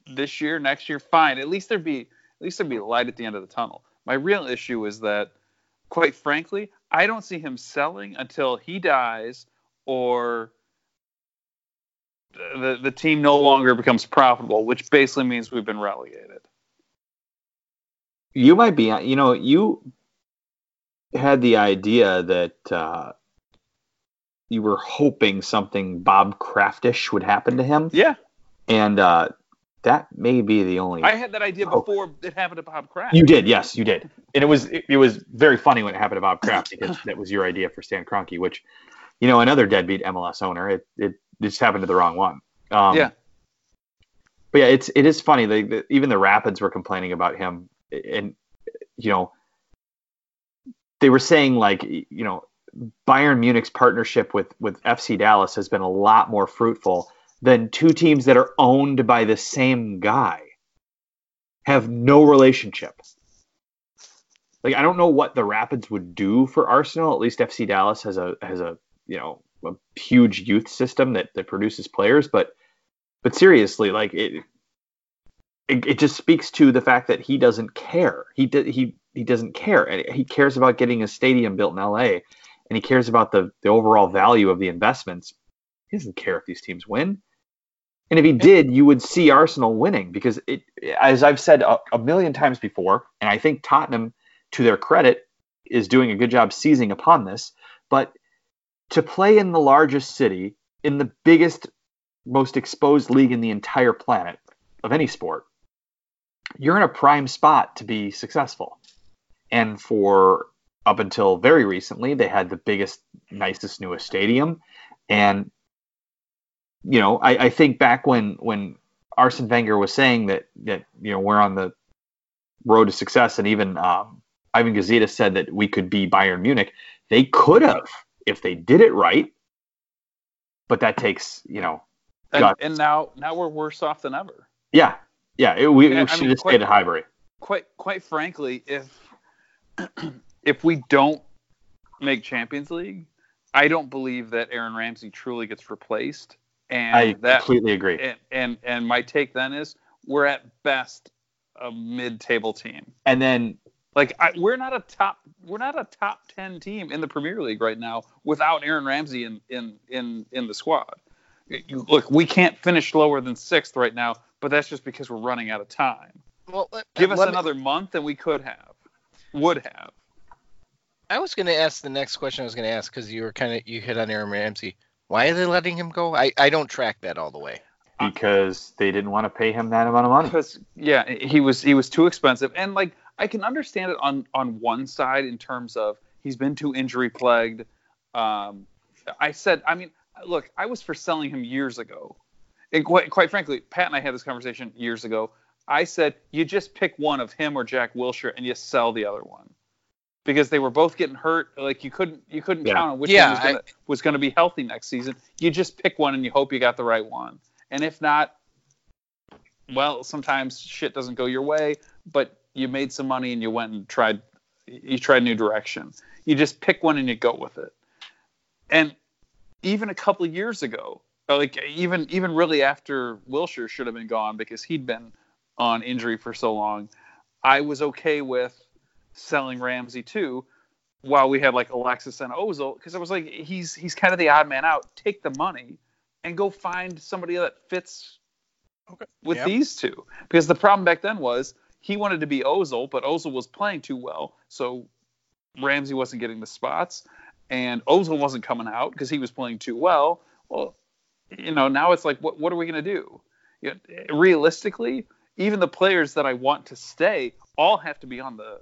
[SPEAKER 5] this year, next year, fine. At least there'd be at least there'd be light at the end of the tunnel. My real issue is that, quite frankly, I don't see him selling until he dies or the the team no longer becomes profitable, which basically means we've been relegated.
[SPEAKER 6] You might be, you know, you had the idea that uh, you were hoping something Bob Kraftish would happen to him,
[SPEAKER 5] Yeah,
[SPEAKER 6] and uh, that may be the only.
[SPEAKER 5] I had that idea
[SPEAKER 6] Oh.
[SPEAKER 5] before it happened to Bob Kraft.
[SPEAKER 6] You did, yes, you did, and it was it, it was very funny when it happened to Bob Kraft because that was your idea for Stan Kroenke, which, you know, another deadbeat MLS owner. It it just happened to the wrong one. Um,
[SPEAKER 5] Yeah.
[SPEAKER 6] But yeah, it's it is funny. Like the, even the Rapids were complaining about him, and you know, they were saying like you know, Bayern Munich's partnership with with FC Dallas has been a lot more fruitful than two teams that are owned by the same guy have no relationship. Like I don't know what the Rapids would do for Arsenal. At least FC Dallas has a has a you know a huge youth system that that produces players, but but seriously, like it it, it just speaks to the fact that he doesn't care. He did he he doesn't care. And he cares about getting a stadium built in LA and he cares about the the overall value of the investments. He doesn't care if these teams win. And if he did, you would see Arsenal winning because it, as I've said a, a million times before, and I think Tottenham, to their credit, is doing a good job seizing upon this. But to play in the largest city, in the biggest, most exposed league in the entire planet of any sport, you're in a prime spot to be successful. And for up until very recently, they had the biggest, nicest, newest stadium. And you know, I, I think back when when Arsene Wenger was saying that that you know we're on the road to success, and even um, Ivan Gazidis said that we could be Bayern Munich. They could have if they did it right, but that takes you know,
[SPEAKER 5] and, and now now we're worse off than ever.
[SPEAKER 6] yeah, yeah. It, we,
[SPEAKER 5] Yeah,
[SPEAKER 6] we should have
[SPEAKER 5] quite-
[SPEAKER 6] stayed at Highbury.
[SPEAKER 5] Quite quite frankly, if if we don't make Champions League, I don't believe that Aaron Ramsey truly gets replaced. And
[SPEAKER 6] I
[SPEAKER 5] that
[SPEAKER 6] completely agree.
[SPEAKER 5] and, and and my take then is we're at best a mid-table team.
[SPEAKER 6] And then
[SPEAKER 5] Like I, we're not a top we're not a top ten team in the Premier League right now without Aaron Ramsey in in in, in the squad. You- Look, we can't finish lower than sixth right now, but that's just because we're running out of time.
[SPEAKER 4] Well, let-
[SPEAKER 5] Give us
[SPEAKER 4] let me-
[SPEAKER 5] another month, and we could have, would have.
[SPEAKER 4] I was going to ask the next question. I was going to ask because you were kind of you hit on Aaron Ramsey. Why are they letting him go? I, I don't track that all the way.
[SPEAKER 6] because they didn't want to pay him that amount of money.
[SPEAKER 5] Because yeah, he was he was too expensive, and like I can understand it on on one side in terms of he's been too injury plagued. Um, I said, I mean, look, I was for selling him years ago, and quite quite frankly, Pat and I had this conversation years ago. I said you just pick one of him or Jack Wilshere and you sell the other one because they were both getting hurt. Like you couldn't you couldn't
[SPEAKER 6] Yeah.
[SPEAKER 5] count on which
[SPEAKER 4] Yeah,
[SPEAKER 5] one was gonna, was going to be healthy next season. You just pick one and you hope you got the right one. And if not, well, sometimes shit doesn't go your way, but you made some money and you went and tried you tried a new direction. You just pick one and you go with it. And even a couple of years ago, like even even really after Wilshere should have been gone because he'd been on injury for so long, I was okay with selling Ramsey too while we had like Alexis and Ozil because I was like he's he's kind of the odd man out. Take the money and go find somebody that fits with
[SPEAKER 4] Yep.
[SPEAKER 5] these two. Because the problem back then was he wanted to be Ozil, but Ozil was playing too well, so Ramsey wasn't getting the spots, and Ozil wasn't coming out because he was playing too well. Well, you know, now it's like, what what are we gonna do? You know, realistically, even the players that I want to stay all have to be on the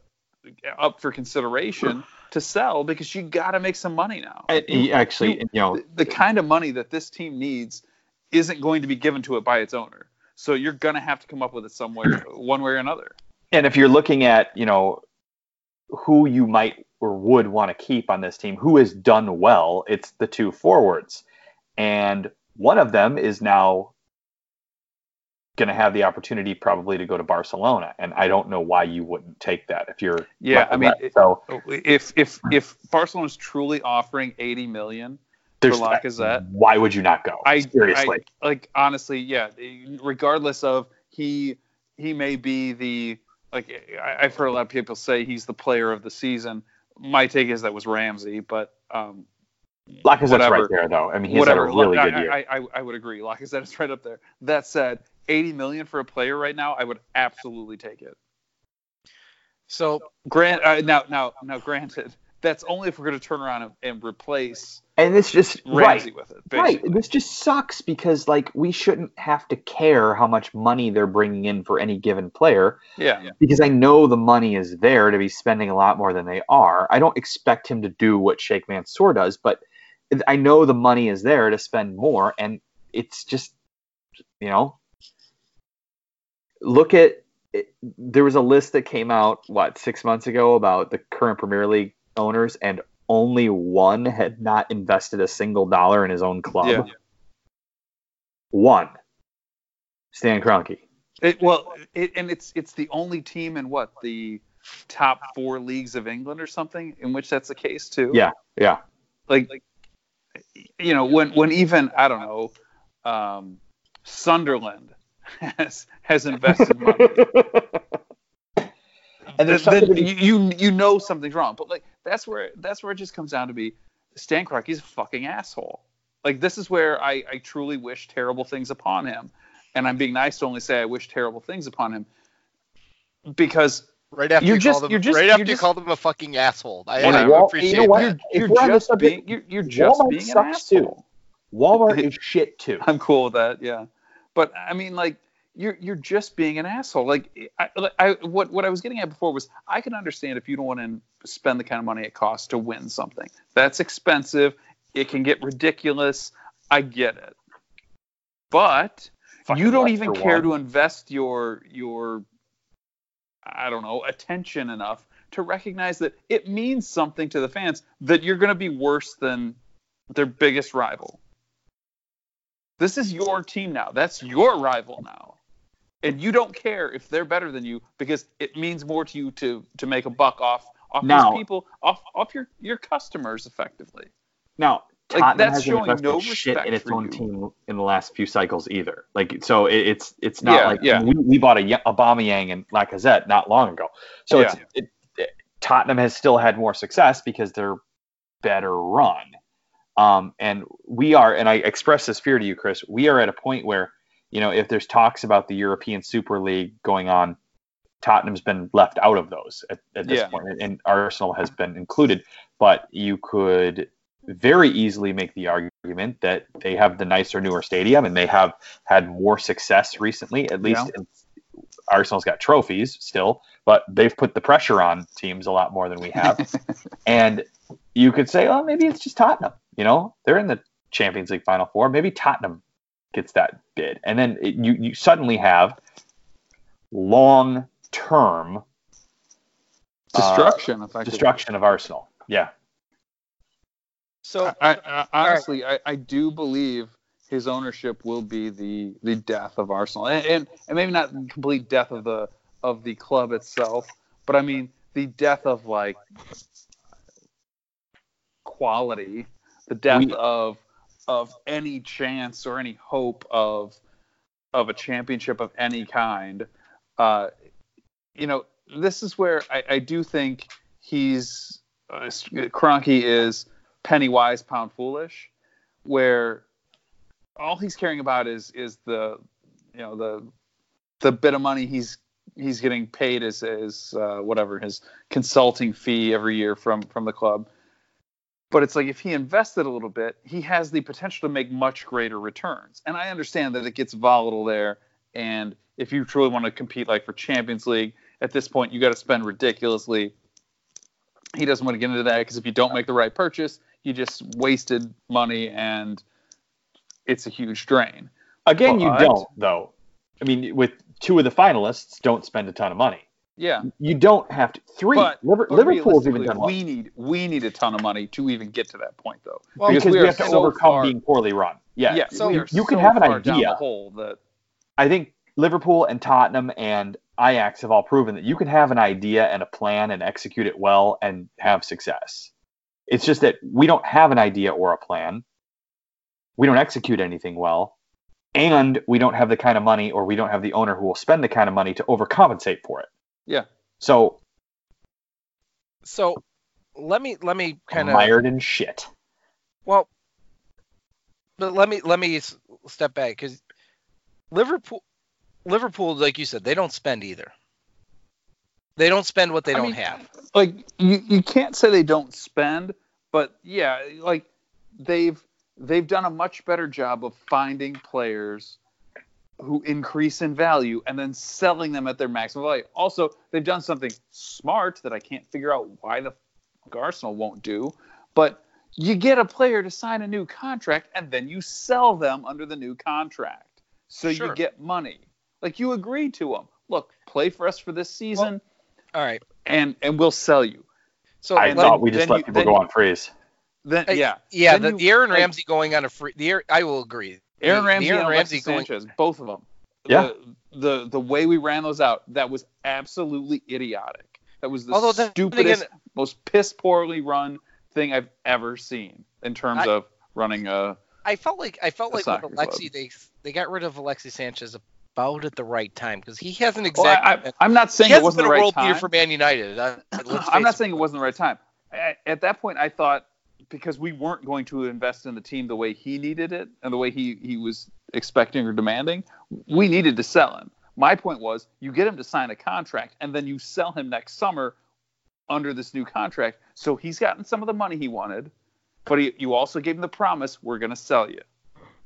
[SPEAKER 5] up for consideration to sell because you got to make some money now.
[SPEAKER 6] And he actually, you know,
[SPEAKER 5] the, the kind of money that this team needs isn't going to be given to it by its owner. So you're gonna have to come up with it somewhere, one way or another.
[SPEAKER 6] and if you're looking at you know who you might or would want to keep on this team who has done well it's the two forwards and one of them is now going to have the opportunity probably to go to barcelona and i don't know why you wouldn't take that if you're
[SPEAKER 5] Yeah, I mean,
[SPEAKER 6] Lacazette. so
[SPEAKER 5] If if if Barcelona's truly offering 80 million,
[SPEAKER 6] there's
[SPEAKER 5] Lacazette.
[SPEAKER 6] why would you not go
[SPEAKER 5] I
[SPEAKER 6] seriously
[SPEAKER 5] I, like honestly, yeah. Regardless of he he may be the like I, I've heard a lot of people say he's the player of the season. my take is that was Ramsey, but um,
[SPEAKER 6] Lacazette's
[SPEAKER 5] whatever.
[SPEAKER 6] right there, though. I mean, he's
[SPEAKER 5] whatever.
[SPEAKER 6] had a really
[SPEAKER 5] I,
[SPEAKER 6] good year.
[SPEAKER 5] I, I, I would agree. Like I said, it's right up there. That said, 80 million for a player right now, I would absolutely take it.
[SPEAKER 4] So
[SPEAKER 5] Grant, uh, now, now, now, granted, that's only if we're going to turn around and, and replace
[SPEAKER 6] and this just
[SPEAKER 5] Ramsey
[SPEAKER 6] right,
[SPEAKER 5] with it.
[SPEAKER 6] right. This just sucks because like we shouldn't have to care how much money they're bringing in for any given player
[SPEAKER 5] Yeah.
[SPEAKER 6] because I know the money is there to be spending a lot more than they are. I don't expect him to do what Sheikh Mansour does, but I know the money is there to spend more, and it's just, you know, look at. It, there was a list that came out what six months ago about the current Premier League owners, and only one had not invested a single dollar in his own club.
[SPEAKER 5] Yeah.
[SPEAKER 6] One, Stan Kroenke.
[SPEAKER 5] It, well, it, and it's it's the only team in what the top four leagues of England or something in which that's the case too.
[SPEAKER 6] Yeah, yeah.
[SPEAKER 5] like, you know when when even I don't know um, Sunderland has has invested money.
[SPEAKER 6] and there's
[SPEAKER 5] then
[SPEAKER 6] something to be-
[SPEAKER 5] you, you you know something's wrong. But like that's where that's where it just comes down to be Stan Kroenke's a fucking asshole. Like this is where I, I truly wish terrible things upon him. And I'm being nice to only say I wish terrible things upon him. Because
[SPEAKER 4] right after
[SPEAKER 5] You're
[SPEAKER 4] you
[SPEAKER 5] just-
[SPEAKER 4] called him,
[SPEAKER 5] you're just-
[SPEAKER 4] right
[SPEAKER 5] you're
[SPEAKER 4] after you
[SPEAKER 5] just-
[SPEAKER 4] called him a fucking asshole, I,
[SPEAKER 6] And
[SPEAKER 4] I
[SPEAKER 6] Wal-
[SPEAKER 4] appreciate
[SPEAKER 6] you know what?
[SPEAKER 4] that.
[SPEAKER 5] you're, you're
[SPEAKER 6] we're on the
[SPEAKER 5] just
[SPEAKER 6] subject,
[SPEAKER 5] being you're, you're just
[SPEAKER 6] Walmart
[SPEAKER 5] being an
[SPEAKER 6] sucks too.
[SPEAKER 5] asshole.
[SPEAKER 6] Walmart is shit too.
[SPEAKER 5] I'm cool with that, yeah. But I mean, like, you're you're just being an asshole. Like, I, I what what I was getting at before was I can understand if you don't want to spend the kind of money it costs to win something. That's expensive. It can get ridiculous. I get it. But
[SPEAKER 6] Fucking
[SPEAKER 5] you don't even care
[SPEAKER 6] won.
[SPEAKER 5] to invest your your I don't know attention enough to recognize that it means something to the fans that you're going to be worse than their biggest rival. This is your team now. That's your rival now. And you don't care if they're better than you because it means more to you to to make a buck off off
[SPEAKER 6] Now-
[SPEAKER 5] these people, off off your your customers effectively.
[SPEAKER 6] Now,
[SPEAKER 5] Like,
[SPEAKER 6] Tottenham
[SPEAKER 5] that's showing no
[SPEAKER 6] shit
[SPEAKER 5] respect
[SPEAKER 6] in its own
[SPEAKER 5] you.
[SPEAKER 6] team in the last few cycles either. Like, so it, it's it's not
[SPEAKER 5] Yeah,
[SPEAKER 6] like
[SPEAKER 5] yeah.
[SPEAKER 6] we, we bought a Aubameyang and Lacazette not long ago. So it's,
[SPEAKER 5] Yeah.
[SPEAKER 6] it, it, Tottenham has still had more success because they're better run. Um, and we are, and I express this fear to you, Chris. We are at a point where, you know, if there's talks about the European Super League going on, Tottenham's been left out of those at, at this
[SPEAKER 5] Yeah.
[SPEAKER 6] point, and- Arsenal has been included. But you could very easily make the argument that they have the nicer, newer stadium, and they have had more success recently. At least in, Arsenal's got trophies still, but they've put the pressure on teams a lot more than we have. and you could say, oh, maybe it's just Tottenham. You know, they're in the Champions League Final Four. Maybe Tottenham gets that bid, and then it, you you suddenly have long term uh,
[SPEAKER 5] Destruction, effectively.
[SPEAKER 6] destruction of Arsenal. Yeah,
[SPEAKER 4] So
[SPEAKER 5] I, I, honestly, I, I do believe his ownership will be the the death of Arsenal, and, and and maybe not the complete death of the of the club itself, but I mean the death of like quality, the death
[SPEAKER 6] We-
[SPEAKER 5] of of any chance or any hope of of a championship of any kind. Uh, you know, this is where I, I do think he's uh, Kroenke is penny wise, pound foolish, where all he's caring about is is the you know the the bit of money he's he's getting paid as as uh, whatever his consulting fee every year from from the club. But it's like if he invested a little bit, he has the potential to make much greater returns. And I understand that it gets volatile there. And if you truly want to compete like for Champions League, at this point you got to spend ridiculously. He doesn't want to get into that because if you don't make the right purchase, you just wasted money and it's a huge drain.
[SPEAKER 6] again, you
[SPEAKER 5] But-
[SPEAKER 6] don't though. I mean, with two of the finalists, don't spend a ton of money.
[SPEAKER 5] Yeah,
[SPEAKER 6] You don't have to. Three.
[SPEAKER 5] but,
[SPEAKER 6] Liver,
[SPEAKER 5] but
[SPEAKER 6] Liverpool's even done well.
[SPEAKER 5] we need we need a ton of money to even get to that point though.
[SPEAKER 4] Well,
[SPEAKER 6] because
[SPEAKER 5] we
[SPEAKER 6] we, have to
[SPEAKER 5] so
[SPEAKER 6] overcome
[SPEAKER 5] far-
[SPEAKER 6] being poorly run. Yeah.
[SPEAKER 5] yeah,
[SPEAKER 4] so
[SPEAKER 5] we
[SPEAKER 6] you,
[SPEAKER 5] are
[SPEAKER 6] you can
[SPEAKER 5] so
[SPEAKER 6] have an
[SPEAKER 5] far down
[SPEAKER 6] idea.
[SPEAKER 5] the hole that
[SPEAKER 6] I think Liverpool and Tottenham and Ajax have all proven that you can have an idea and a plan and execute it well and have success. It's just that we don't have an idea or a plan. We don't execute anything well. And we don't have the kind of money or we don't have the owner who will spend the kind of money to overcompensate for it.
[SPEAKER 5] Yeah.
[SPEAKER 6] So
[SPEAKER 4] so let me let me kind of
[SPEAKER 6] mired in shit.
[SPEAKER 4] well, but let me let me step back because Liverpool, Liverpool, like you said, they don't spend either. They don't spend what they
[SPEAKER 5] I
[SPEAKER 4] don't
[SPEAKER 5] mean,
[SPEAKER 4] have.
[SPEAKER 5] like you, you can't say they don't spend, but yeah, like they've they've done a much better job of finding players who increase in value and then selling them at their maximum value. Also, they've done something smart that I can't figure out why the fuck Arsenal won't do, but you get a player to sign a new contract and then you sell them under the new contract. So
[SPEAKER 4] Sure.
[SPEAKER 5] you get money. Like you agreed to them. Look, play for us for this season
[SPEAKER 4] All right.
[SPEAKER 5] and and we'll sell you.
[SPEAKER 4] So
[SPEAKER 6] I thought
[SPEAKER 5] then-
[SPEAKER 6] we just let
[SPEAKER 5] you-
[SPEAKER 6] people
[SPEAKER 5] then
[SPEAKER 6] go
[SPEAKER 5] you-
[SPEAKER 6] on freeze.
[SPEAKER 5] Then yeah,
[SPEAKER 4] yeah, the,
[SPEAKER 5] you-
[SPEAKER 4] the Aaron
[SPEAKER 5] like,
[SPEAKER 4] Ramsey going on a free. The Aaron- I will agree.
[SPEAKER 5] Aaron Ramsey,
[SPEAKER 4] Aaron
[SPEAKER 5] and
[SPEAKER 4] Ramsey
[SPEAKER 5] Alexis
[SPEAKER 4] going.
[SPEAKER 5] Sanchez, both of them.
[SPEAKER 6] Yeah.
[SPEAKER 5] The, the the way we ran those out, that was absolutely idiotic. That was the
[SPEAKER 4] Although
[SPEAKER 5] stupidest,
[SPEAKER 4] again-
[SPEAKER 5] most piss poorly run thing I've ever seen in terms
[SPEAKER 4] I-
[SPEAKER 5] of running a.
[SPEAKER 4] I felt like I felt like with Alexi,
[SPEAKER 5] club.
[SPEAKER 4] they they got rid of Alexi Sanchez about at the right time because he hasn't
[SPEAKER 5] Well,
[SPEAKER 4] exactly.
[SPEAKER 5] I, I, am not saying it wasn't
[SPEAKER 4] been
[SPEAKER 5] the
[SPEAKER 4] a
[SPEAKER 5] right
[SPEAKER 4] world
[SPEAKER 5] time.
[SPEAKER 4] beater for Man United. Uh,
[SPEAKER 5] I'm not saying it wasn't the right time. At that point, I thought because we weren't going to invest in the team the way he needed it and the way he, he was expecting or demanding, we needed to sell him. My point was you get him to sign a contract and then you sell him next summer under this new contract. So he's gotten some of the money he wanted, but he, you also gave him the promise we're going to sell you.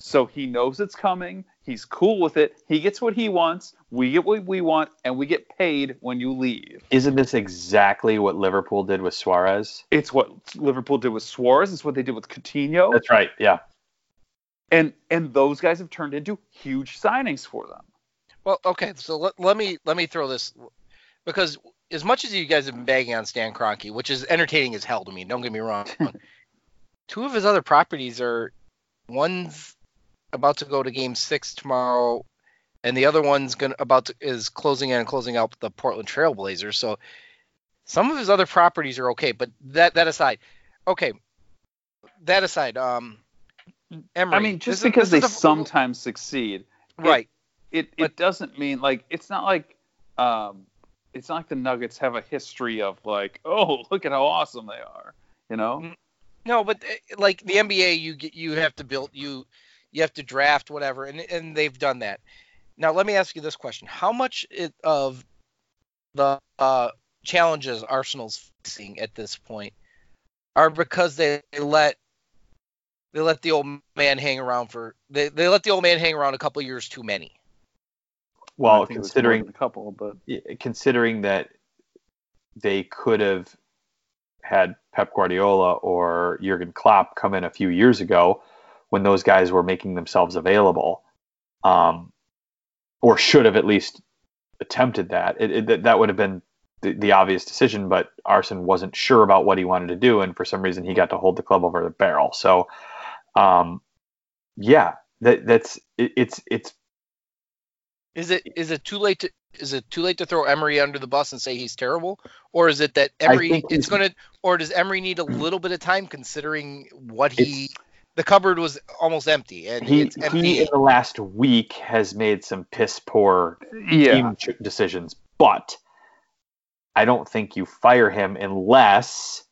[SPEAKER 5] So he knows it's coming. He's cool with it. He gets what he wants. We get what we want, and we get paid when you leave.
[SPEAKER 6] Isn't this exactly what Liverpool did with Suarez?
[SPEAKER 5] It's what Liverpool did with Suarez. It's what they did with Coutinho,
[SPEAKER 6] That's right. Yeah.
[SPEAKER 5] and and those guys have turned into huge signings for them.
[SPEAKER 4] Well, okay, so let, let me let me throw this because as much as you guys have been bagging on Stan Kroenke, which is entertaining as hell to me, don't get me wrong, two of his other properties are one's about to go to Game Six tomorrow, and the other one's gonna about to, is closing in and closing out the Portland Trailblazers. So some of his other properties are okay, but that that aside, okay, that aside, um, Emery.
[SPEAKER 5] I mean, just
[SPEAKER 4] is-
[SPEAKER 5] because they
[SPEAKER 4] a-
[SPEAKER 5] sometimes succeed,
[SPEAKER 4] right.
[SPEAKER 5] it it
[SPEAKER 4] But-
[SPEAKER 5] doesn't mean like it's not like um it's not like the Nuggets have a history of like oh look at how awesome they are, you know.
[SPEAKER 4] Mm, No, but uh, like the NBA, you get you have to build you you have to draft whatever, and and they've done that. Now let me ask you this question: How much it, of the uh, challenges Arsenal's facing at this point are because they, they let they let the old man hang around for they, they let the old man hang around a couple years too many.
[SPEAKER 6] Well,
[SPEAKER 5] I think it was more
[SPEAKER 6] considering
[SPEAKER 5] a couple, but
[SPEAKER 6] considering that they could have had Pep Guardiola or Jurgen Klopp come in a few years ago when those guys were making themselves available, um, or should have at least attempted that. It, it, that- that would have been the, the obvious decision, but Arsene wasn't sure about what he wanted to do, and for some reason he got to hold the club over the barrel. So, um, yeah, that, that's it, it's it's
[SPEAKER 4] Is it is it too late to is it too late to throw Emery under the bus and say he's terrible, or is it that Emery it's going to, or does Emery need a little bit of time considering what he the cupboard was almost empty and
[SPEAKER 6] he
[SPEAKER 4] it's empty.
[SPEAKER 6] he in the last week has made some piss poor
[SPEAKER 5] yeah,
[SPEAKER 6] team ch- decisions, but I don't think you fire him unless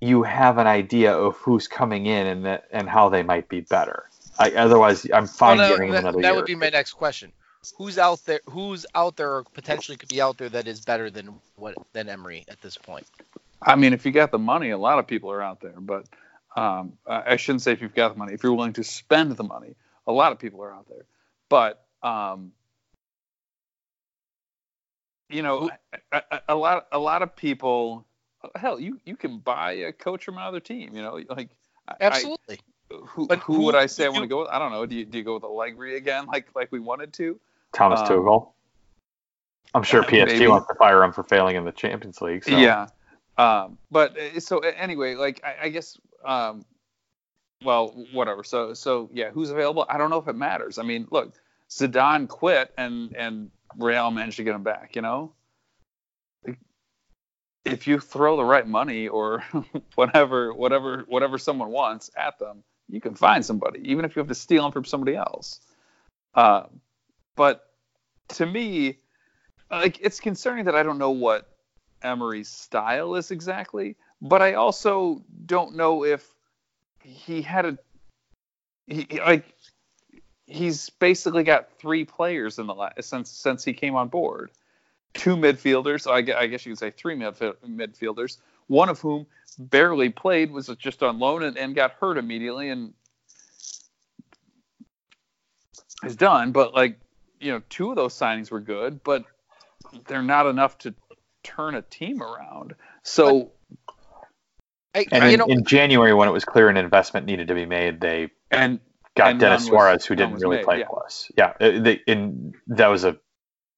[SPEAKER 6] you have an idea of who's coming in and that, and how they might be better. I, otherwise, I'm
[SPEAKER 4] Well,
[SPEAKER 6] fine
[SPEAKER 4] no,
[SPEAKER 6] giving him
[SPEAKER 4] that,
[SPEAKER 6] another
[SPEAKER 4] that
[SPEAKER 6] year.
[SPEAKER 4] would be my next question. Who's out there? Who's out there or potentially could be out there that is better than what than Emery at this point?
[SPEAKER 5] I mean, if you got the money, a lot of people are out there. But um, I I shouldn't say if you've got the money. If you're willing to spend the money, a lot of people are out there. But um, you know, a, a, a lot, a lot of people. Hell, you you can buy a coach from another team. You know, like I- I-
[SPEAKER 4] Absolutely.
[SPEAKER 5] who,
[SPEAKER 4] But
[SPEAKER 5] who,
[SPEAKER 4] who
[SPEAKER 5] would I say I want to go with? I don't know. Do you, do you go with Allegri again, like like we wanted to?
[SPEAKER 6] Thomas
[SPEAKER 5] um,
[SPEAKER 6] Tuchel. I'm sure PSG
[SPEAKER 5] maybe.
[SPEAKER 6] wants to fire him for failing in the Champions League. So.
[SPEAKER 5] Yeah. Um, but uh, so anyway, like I, I guess, um, well, whatever. So so yeah, who's available? I don't know if it matters. I mean, look, Zidane quit and and Real managed to get him back. You know, if you throw the right money or whatever whatever whatever someone wants at them, you can find somebody, even if you have to steal them from somebody else. Uh, but to me, like it's concerning that I don't know what Emery's style is exactly, but I also don't know if he had a he like he's basically got three players in the last since since he came on board. Two midfielders, I I guess you could say three midf- midfielders, one of whom barely played, was just on loan and, and got hurt immediately and is done. But like, you know, two of those signings were good, but they're not enough to turn a team around. So
[SPEAKER 4] I,
[SPEAKER 6] And in,
[SPEAKER 4] know,
[SPEAKER 6] in January, when it was clear an investment needed to be made, they
[SPEAKER 5] and
[SPEAKER 6] got
[SPEAKER 5] And Denis was-
[SPEAKER 6] Suarez, who didn't really
[SPEAKER 5] made,
[SPEAKER 6] play
[SPEAKER 5] yeah.
[SPEAKER 6] for us. Yeah, uh, they in that was a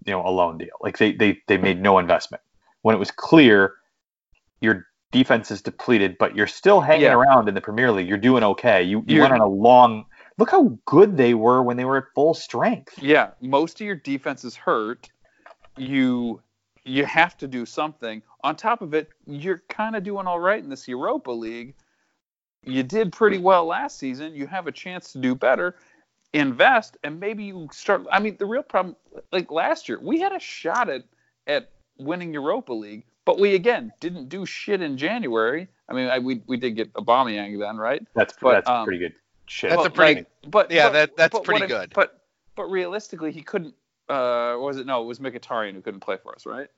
[SPEAKER 6] you know a loan deal. Like they they they made no investment when it was clear your defense is depleted, but you're still hanging
[SPEAKER 5] Yeah.
[SPEAKER 6] around in the Premier League. You're doing okay. You you went on a long. Look how good they were when they were at full strength.
[SPEAKER 5] yeah, most of your defense is hurt. You you have to do something. On top of it, you're kind of doing all right in this Europa League. You did pretty well last season. You have a chance to do better. Invest and maybe you start. I mean, the real problem, like last year, we had a shot at at winning Europa League, but we again didn't do shit in January. I mean, I, we we did get Aubameyang then, right?
[SPEAKER 6] That's
[SPEAKER 5] But,
[SPEAKER 6] that's
[SPEAKER 5] um,
[SPEAKER 6] pretty good shit.
[SPEAKER 4] That's a pretty-
[SPEAKER 5] like, but
[SPEAKER 4] yeah,
[SPEAKER 5] but-
[SPEAKER 4] that- that's
[SPEAKER 5] but
[SPEAKER 4] pretty
[SPEAKER 5] what if-
[SPEAKER 4] good.
[SPEAKER 5] But but realistically, he couldn't. Uh, was it no? It was Mkhitaryan who couldn't play for us, right?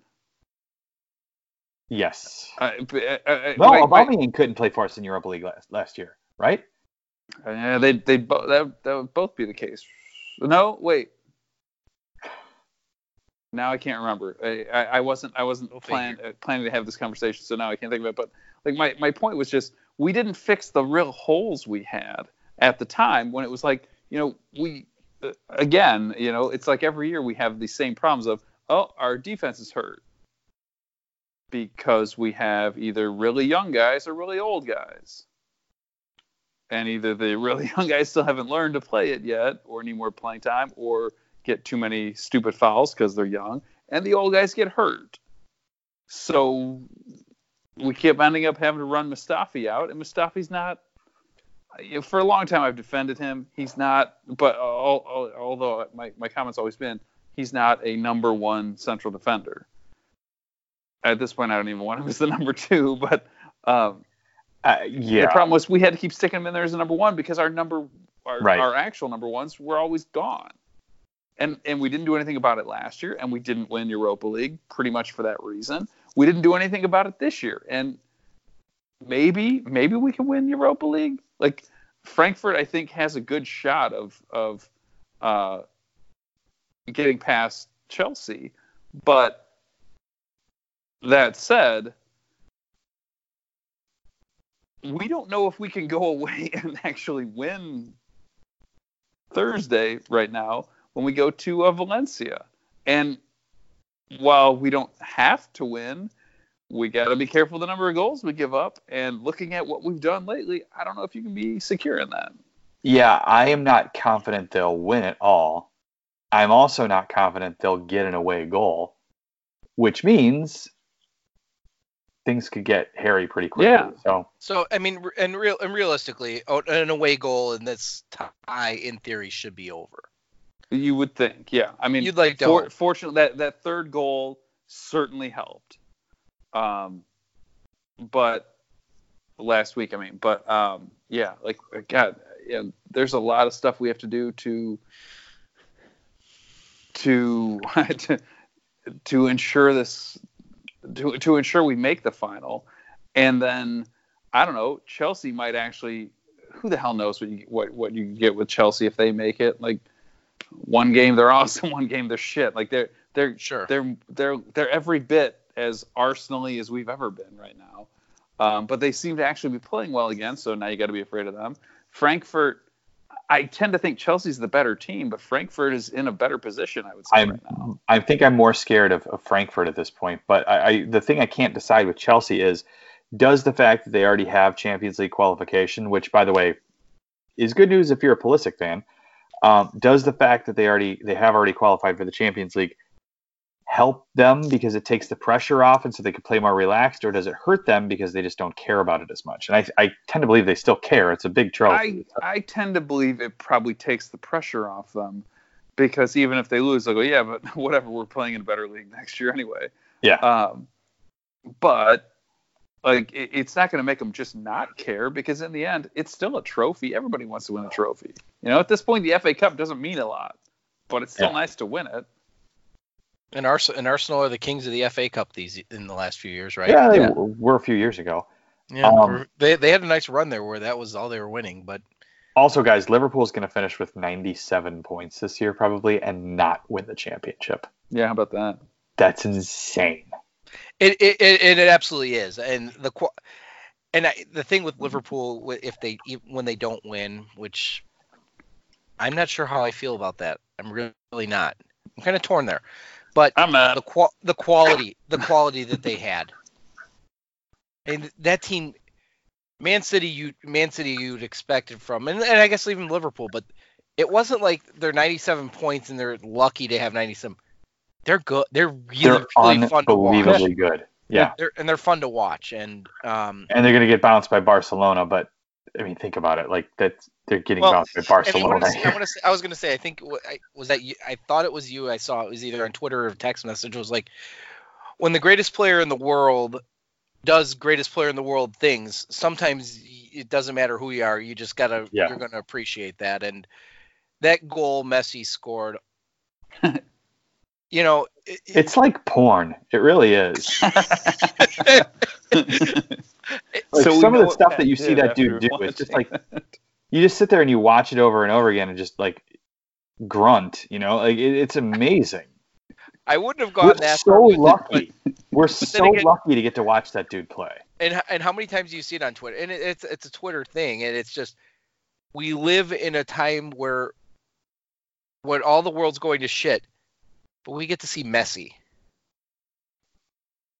[SPEAKER 6] yes.
[SPEAKER 5] Uh, uh, uh,
[SPEAKER 6] No,
[SPEAKER 5] my- my-
[SPEAKER 6] Aubameyang couldn't play for us in Europa League last, last year, right?
[SPEAKER 5] Yeah, they they bo- that that would both be the case. No, wait. Now I can't remember. I, I, I wasn't I wasn't plan, uh, planning to have this conversation, so now I can't think of it. But like my my point was just we didn't fix the real holes we had at the time when it was like you know we uh, again you know it's like every year we have these same problems of oh our defense is hurt because we have either really young guys or really old guys. And either the really young guys still haven't learned to play it yet or need more playing time or get too many stupid fouls because they're young and the old guys get hurt. So we keep ending up having to run mustafi out and mustafi's not for a long time i've defended him he's not but al- al- although my, my comment's always been he's not a number one central defender at this point i don't even want him as the number two but um,
[SPEAKER 6] Uh, yeah.
[SPEAKER 5] the problem was we had to keep sticking him in there as a number one because our number, our,
[SPEAKER 6] Right.
[SPEAKER 5] our actual number ones were always gone, and and we didn't do anything about it last year, and we didn't win Europa League pretty much for that reason. We didn't do anything about it this year, and maybe maybe we can win Europa League. Like Frankfurt, I think has a good shot of of uh, getting past Chelsea, but that said we don't know if we can go away and actually win Thursday right now when we go to uh, Valencia. And while we don't have to win, we got to be careful the number of goals we give up. And looking at what we've done lately, I don't know if you can be secure in that.
[SPEAKER 6] Yeah, I am not confident they'll win it all. I'm also not confident they'll get an away goal, which means things could get hairy pretty quickly.
[SPEAKER 5] Yeah.
[SPEAKER 6] So
[SPEAKER 4] So I mean, and real and realistically, oh, an away goal in this tie, in theory, should be over.
[SPEAKER 5] You would think, yeah. I mean,
[SPEAKER 4] You'd like to
[SPEAKER 5] for, fortunately, that that third goal certainly helped. Um, but last week, I mean, but um, yeah, like God, yeah, there's a lot of stuff we have to do to to to, to ensure this to to ensure we make the final, and then I don't know, Chelsea might actually. Who the hell knows what you what what you get with Chelsea if they make it? Like one game they're awesome, one game they're shit. Like they're they're
[SPEAKER 4] Sure.
[SPEAKER 5] they're they're they're every bit as arsenally as we've ever been right now. Um, but they seem to actually be playing well again, so now you got to be afraid of them. Frankfurt, I tend to think Chelsea's the better team, but Frankfurt is in a better position, I would say
[SPEAKER 6] I'm
[SPEAKER 5] right now.
[SPEAKER 6] I think I'm more scared of, of Frankfurt at this point. But I, I the thing I can't decide with Chelsea is does the fact that they already have Champions League qualification, which by the way is good news if you're a Pulisic fan, um, does the fact that they already they have already qualified for the Champions League help them because it takes the pressure off and so they can play more relaxed, or does it hurt them because they just don't care about it as much? And I, I tend to believe they still care. It's a big trophy.
[SPEAKER 5] I, I tend to believe it probably takes the pressure off them because even if they lose, they'll go, yeah, but whatever, we're playing in a better league next year anyway.
[SPEAKER 6] Yeah.
[SPEAKER 5] Um, but like it, it's not going to make them just not care because in the end, it's still a trophy. Everybody wants to win a trophy. You know, at this point, the FA Cup doesn't mean a lot, but it's still
[SPEAKER 6] Yeah.
[SPEAKER 5] nice to win it.
[SPEAKER 4] And Arsenal, and Arsenal are the kings of the FA Cup these in the last few years, right?
[SPEAKER 6] Yeah, they
[SPEAKER 5] Yeah.
[SPEAKER 6] were a few years ago.
[SPEAKER 4] Yeah,
[SPEAKER 6] Um,
[SPEAKER 4] they they had a nice run there where that was all they were winning, but
[SPEAKER 6] Also, guys, Liverpool's going to finish with 97 points this year, probably, and not win the championship.
[SPEAKER 5] Yeah, how about that?
[SPEAKER 6] That's insane.
[SPEAKER 4] it it, it, it absolutely is. And the qu- and I, the thing with Liverpool, wi- if they e- when they don't win, which I'm not sure how I feel about that. I'm really not. I'm kind of torn there. But
[SPEAKER 5] I'm not.
[SPEAKER 4] the qual the quality the quality that they had and that team man city you man city you'd expect it from and, and i guess even liverpool but it wasn't like they're 97 points and they're lucky to have 97 they're good they're really
[SPEAKER 6] They're
[SPEAKER 4] really fun to watch
[SPEAKER 6] unbelievably good. Yeah.
[SPEAKER 4] they're, and they're fun to watch and um
[SPEAKER 6] And they're going to get bounced by Barcelona, but I mean, think about it. Like, that they're getting
[SPEAKER 4] Well,
[SPEAKER 6] bounced by
[SPEAKER 4] and I,
[SPEAKER 6] Barcelona.
[SPEAKER 4] wanna say, I, say, I was gonna say I think I, was that you, I thought it was you I saw it was either on Twitter or text message it was like when the greatest player in the world does greatest player in the world things sometimes it doesn't matter who you are you just gotta
[SPEAKER 6] Yeah.
[SPEAKER 4] you're gonna appreciate that and that goal Messi scored you know it, it-
[SPEAKER 6] It's like porn. It really is. Like
[SPEAKER 5] So
[SPEAKER 6] some of the stuff that you see that dude do, it's just like you just sit there and you watch it over and over again and just like grunt. You know, like it, it's amazing.
[SPEAKER 4] I wouldn't have gone
[SPEAKER 6] We're
[SPEAKER 4] that
[SPEAKER 6] so
[SPEAKER 4] far with it, but-
[SPEAKER 6] lucky. We're so
[SPEAKER 4] again-
[SPEAKER 6] lucky to get to watch that dude play.
[SPEAKER 4] and and how many times do you see it on Twitter? And it, it's it's a Twitter thing, and it's just we live in a time where when all the world's going to shit, but we get to see Messi,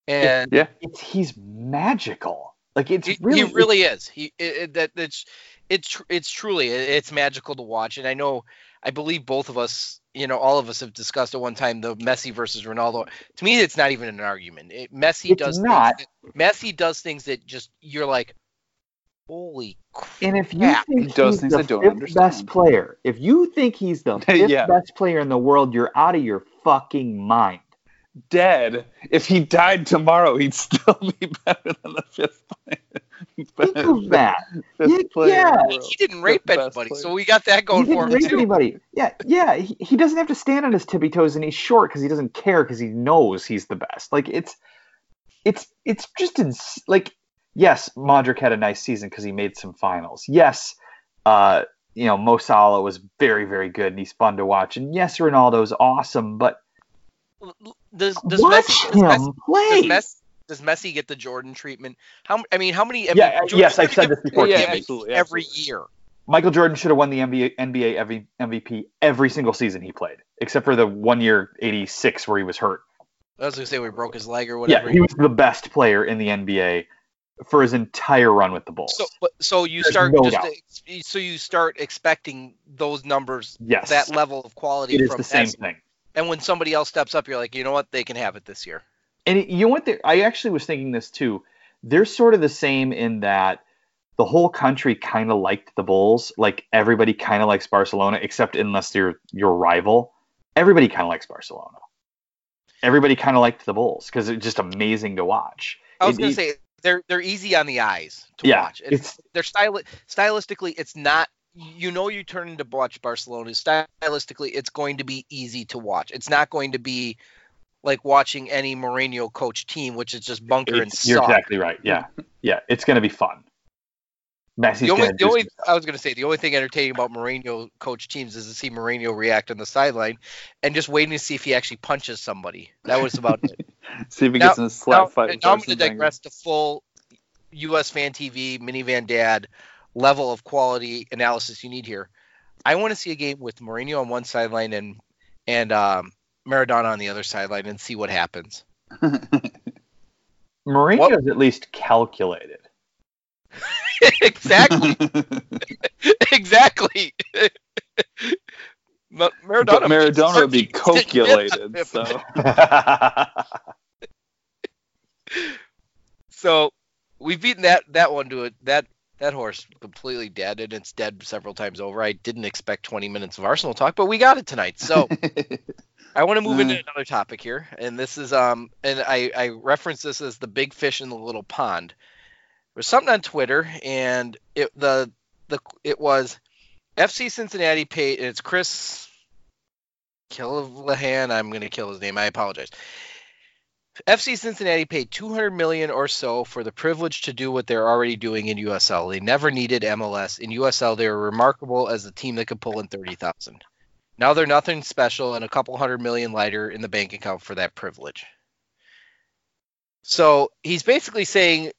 [SPEAKER 4] and
[SPEAKER 5] yeah.
[SPEAKER 6] It's he's magical. Like it's
[SPEAKER 4] he,
[SPEAKER 6] really,
[SPEAKER 4] he really is. He it, it, that that's it's tr- it's truly it- it's magical to watch, and I know I believe both of us, you know, all of us have discussed at one time the Messi versus Ronaldo. To me, it's not even an argument. It, Messi
[SPEAKER 6] It's
[SPEAKER 4] does
[SPEAKER 6] not.
[SPEAKER 4] Things that, Messi does things that just you're like, holy crap.
[SPEAKER 6] And if you think
[SPEAKER 5] he does
[SPEAKER 6] he's
[SPEAKER 5] things
[SPEAKER 6] the
[SPEAKER 5] I don't
[SPEAKER 6] fifth
[SPEAKER 5] understand.
[SPEAKER 6] best player, if you think he's the fifth
[SPEAKER 5] Yeah.
[SPEAKER 6] best player in the world, you're out of your fucking mind.
[SPEAKER 5] Dead. If he died tomorrow, he'd still be better than the fifth player.
[SPEAKER 6] Think of that.
[SPEAKER 5] Fifth
[SPEAKER 6] Yeah, yeah.
[SPEAKER 4] he, didn't rape
[SPEAKER 5] The
[SPEAKER 4] anybody, so we got that going
[SPEAKER 6] he
[SPEAKER 4] for
[SPEAKER 6] didn't
[SPEAKER 4] him
[SPEAKER 6] rape
[SPEAKER 4] too.
[SPEAKER 6] anybody. Yeah, yeah. He, he doesn't have to stand on his tippy toes, and he's short because he doesn't care because he knows he's the best. Like it's, it's, it's just ins- like yes, Modric had a nice season because he made some finals. Yes, uh, you know Mo Salah was very, very good and he's fun to watch. And yes, Ronaldo's awesome, but
[SPEAKER 4] Does does
[SPEAKER 6] watch
[SPEAKER 4] Messi,
[SPEAKER 6] him
[SPEAKER 4] does Messi,
[SPEAKER 6] play.
[SPEAKER 4] does Messi does Messi get the Jordan treatment? How I mean, how many?
[SPEAKER 6] Yeah,
[SPEAKER 4] Jordan
[SPEAKER 6] yes, I've said this before,
[SPEAKER 5] Yeah,
[SPEAKER 4] Jordan
[SPEAKER 5] absolutely,
[SPEAKER 4] every
[SPEAKER 5] absolutely.
[SPEAKER 4] year.
[SPEAKER 6] Michael Jordan should have won the NBA, NBA every MVP every single season he played, except for the one year '86 where he was hurt.
[SPEAKER 4] I was gonna say we broke his leg or whatever.
[SPEAKER 6] Yeah, he was the best player in the NBA for his entire run with the Bulls.
[SPEAKER 4] so, so you
[SPEAKER 6] There's
[SPEAKER 4] start
[SPEAKER 6] no
[SPEAKER 4] just so you start expecting those numbers,
[SPEAKER 6] yes,
[SPEAKER 4] that level of quality
[SPEAKER 6] it is
[SPEAKER 4] from
[SPEAKER 6] the same thing.
[SPEAKER 4] And when somebody else steps up, you're like, you know what, they can have it this year.
[SPEAKER 6] And it- you know what? I actually was thinking this too. They're sort of the same in that the whole country kind of liked the Bulls. Like everybody kind of likes Barcelona, except unless they're your rival. Everybody kind of likes Barcelona. Everybody kind of liked the Bulls because it's just amazing to watch.
[SPEAKER 4] I was
[SPEAKER 6] It-
[SPEAKER 4] gonna
[SPEAKER 6] it-
[SPEAKER 4] say they're they're easy on the eyes to
[SPEAKER 6] Yeah,
[SPEAKER 4] watch. It's,
[SPEAKER 6] it's
[SPEAKER 4] they're styli- stylistically, it's not. You know, you turn into watch Barcelona. Stylistically, it's going to be easy to watch. It's not going to be like watching any Mourinho coach team, which is just bunker and
[SPEAKER 6] it's- you're
[SPEAKER 4] suck.
[SPEAKER 6] exactly right. Yeah, yeah, it's gonna be fun. Messi's
[SPEAKER 4] the only, the only I was going to say the only thing entertaining about Mourinho coach teams is to see Mourinho react on the sideline and just waiting to see if he actually punches somebody. That was about it.
[SPEAKER 5] See if he
[SPEAKER 4] Now-
[SPEAKER 5] gets in a slap
[SPEAKER 4] now,
[SPEAKER 5] fight. with
[SPEAKER 4] now I'm going to digress to full U.S. Fan TV minivan dad level of quality analysis you need here. I want to see a game with Mourinho on one sideline and and um, Maradona on the other sideline and see what happens.
[SPEAKER 6] Mourinho's at least calculated.
[SPEAKER 4] exactly, exactly. Ma- Maradona,
[SPEAKER 5] But Maradona would be
[SPEAKER 4] calculated.
[SPEAKER 5] calculated. So
[SPEAKER 4] So we've beaten that that one to it. That that horse completely dead, and it's dead several times over. I didn't expect 20 minutes of Arsenal talk, but we got it tonight. So I want to move into
[SPEAKER 5] Uh.
[SPEAKER 4] another topic here, and this is um, and I I reference this as the big fish in the little pond. There's something on Twitter, and it the the it was FC Cincinnati paid. And it's Chris Killahan. I'm gonna kill his name. I apologize. FC Cincinnati paid 200 million or so for the privilege to do what they're already doing in USL. They never needed MLS. In USL, they were remarkable as a team that could pull in 30,000. Now they're nothing special and a couple hundred million lighter in the bank account for that privilege. So he's basically saying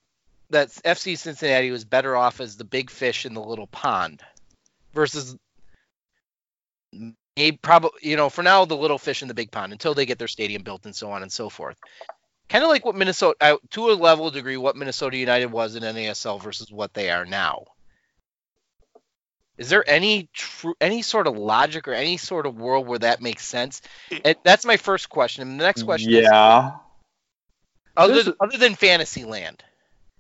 [SPEAKER 4] that FC Cincinnati was better off as the big fish in the little pond versus a probably you know for now the little fish in the big pond until they get their stadium built and so on and so forth. Kind of like what Minnesota, uh, to a level degree, what Minnesota United was in NASL versus what they are now. Is there any true, any sort of logic or any sort of world where that makes sense? And that's my first question. And the next question is,
[SPEAKER 6] Yeah.
[SPEAKER 4] other, other than Fantasyland,
[SPEAKER 6] I-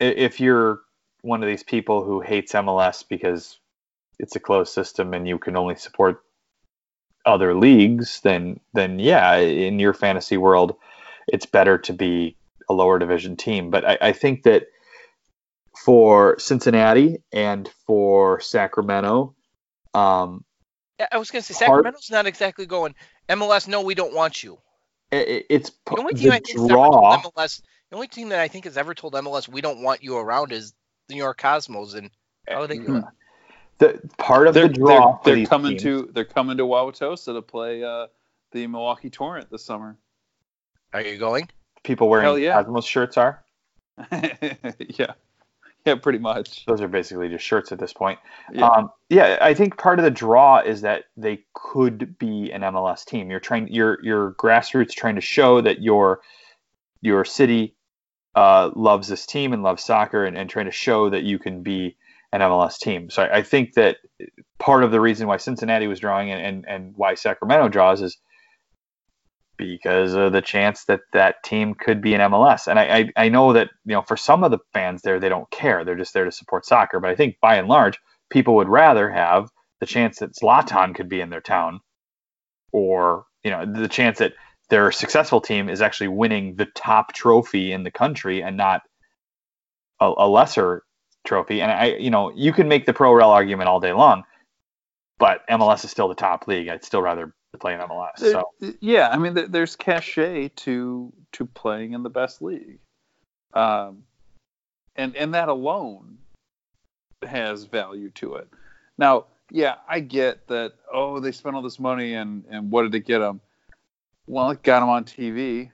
[SPEAKER 6] If you're one of these people who hates MLS because it's a closed system and you can only support other leagues, then then yeah, in your fantasy world, it's better to be a lower division team. But I, I think that for Cincinnati and for Sacramento, um,
[SPEAKER 4] I- was going to say
[SPEAKER 6] Part-
[SPEAKER 4] Sacramento's not exactly going MLS. No, we don't want you.
[SPEAKER 6] i- i- it's
[SPEAKER 4] The only
[SPEAKER 6] the
[SPEAKER 4] team I think has ever told
[SPEAKER 6] draw.
[SPEAKER 4] MLS, the only team that I think has ever told MLS we don't want you around is the New York Cosmos, and how are they doing?
[SPEAKER 6] The part of
[SPEAKER 5] They're,
[SPEAKER 6] the draw
[SPEAKER 5] they're, they're coming
[SPEAKER 6] teams-
[SPEAKER 5] to they're coming to Wauwatosa to play uh, the Milwaukee Torrent this summer.
[SPEAKER 4] Are you going?
[SPEAKER 6] people wearing
[SPEAKER 5] Hell yeah.
[SPEAKER 6] Cosmos shirts are.
[SPEAKER 5] yeah, yeah, pretty much.
[SPEAKER 6] Those are basically just shirts at this point.
[SPEAKER 5] Yeah.
[SPEAKER 6] Um, yeah, I think part of the draw is that they could be an MLS team. You're trying, your your grassroots trying to show that your your city uh, loves this team and loves soccer, and, and trying to show that you can be an MLS team. So I, I think that part of the reason why Cincinnati was drawing and, and, and why Sacramento draws is because of the chance that that team could be an MLS. And I, I, I know that, you know, for some of the fans there, they don't care. They're just there to support soccer. But I think by and large, people would rather have the chance that Zlatan could be in their town or, you know, the chance that their successful team is actually winning the top trophy in the country and not a, a lesser trophy. And I, you know, you can make the pro rel argument all day long, but MLS is still the top league. I'd still rather play in MLS. So
[SPEAKER 5] yeah, I mean, there's cachet to to playing in the best league, um, and and that alone has value to it. Now, yeah, I get that. Oh, they spent all this money, and and what did it get them? Well, it got them on TV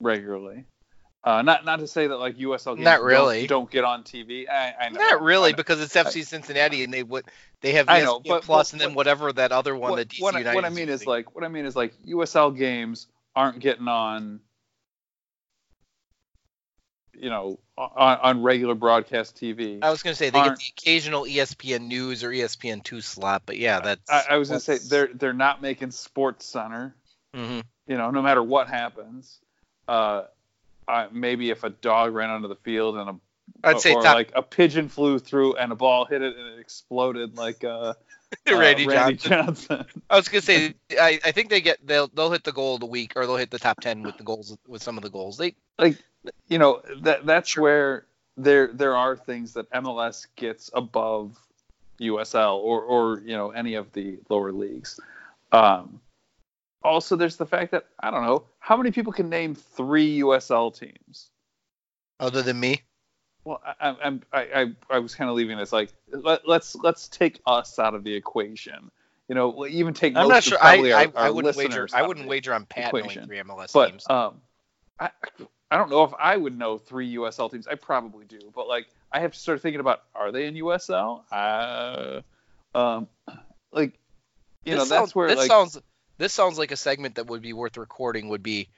[SPEAKER 5] regularly. Uh, not not to say that like USL games
[SPEAKER 4] Not
[SPEAKER 5] don't-
[SPEAKER 4] really.
[SPEAKER 5] don't, get on TV. I, I know,
[SPEAKER 4] Not really,
[SPEAKER 5] I
[SPEAKER 4] because it's FC Cincinnati, and they would they have
[SPEAKER 5] I know, but-
[SPEAKER 4] Plus,
[SPEAKER 5] but-
[SPEAKER 4] and then whatever that other one
[SPEAKER 5] what,
[SPEAKER 4] that DC
[SPEAKER 5] what, I-
[SPEAKER 4] United.
[SPEAKER 5] what I mean is like what I mean is like USL games aren't getting on you know on, on regular broadcast TV.
[SPEAKER 4] I was going to say they get the occasional ESPN News or ESPN Two slot, but yeah, that's.
[SPEAKER 5] I, I was gonna say they're they're not making Sports Center.
[SPEAKER 4] Mhm.
[SPEAKER 5] You know, no matter what happens. Uh, I, maybe if a dog ran onto the field and a
[SPEAKER 4] I'd say
[SPEAKER 5] or
[SPEAKER 4] top
[SPEAKER 5] like a pigeon flew through and a ball hit it and it exploded like uh, uh,
[SPEAKER 4] Randy,
[SPEAKER 5] Randy
[SPEAKER 4] Johnson.
[SPEAKER 5] Johnson.
[SPEAKER 4] I was going to say I, I think they get they'll they'll hit the goal of the week or they'll hit the top ten with the goals with some of the goals. They
[SPEAKER 5] like you know that that's where there there are things that MLS gets above USL or or you know any of the lower leagues. Um, also, there's the fact that I don't know how many people can name three USL teams.
[SPEAKER 4] other than me.
[SPEAKER 5] Well, I, I'm- I'm I I, I was kind of leaving this like let, let's let's take us out of the equation. You know, even take.
[SPEAKER 4] I'm
[SPEAKER 5] most
[SPEAKER 4] not sure. I,
[SPEAKER 5] probably
[SPEAKER 4] I,
[SPEAKER 5] our-
[SPEAKER 4] I wouldn't wager. I wouldn't wager on Pat knowing
[SPEAKER 5] equation.
[SPEAKER 4] three MLS
[SPEAKER 5] but
[SPEAKER 4] teams.
[SPEAKER 5] um, I I don't know if I would know three USL teams. I probably do, but like I have to start thinking about are they in USL? Uh, um, like you know
[SPEAKER 4] This
[SPEAKER 5] that's where
[SPEAKER 4] this
[SPEAKER 5] like
[SPEAKER 4] sounds this sounds like a segment that would be worth recording. Would be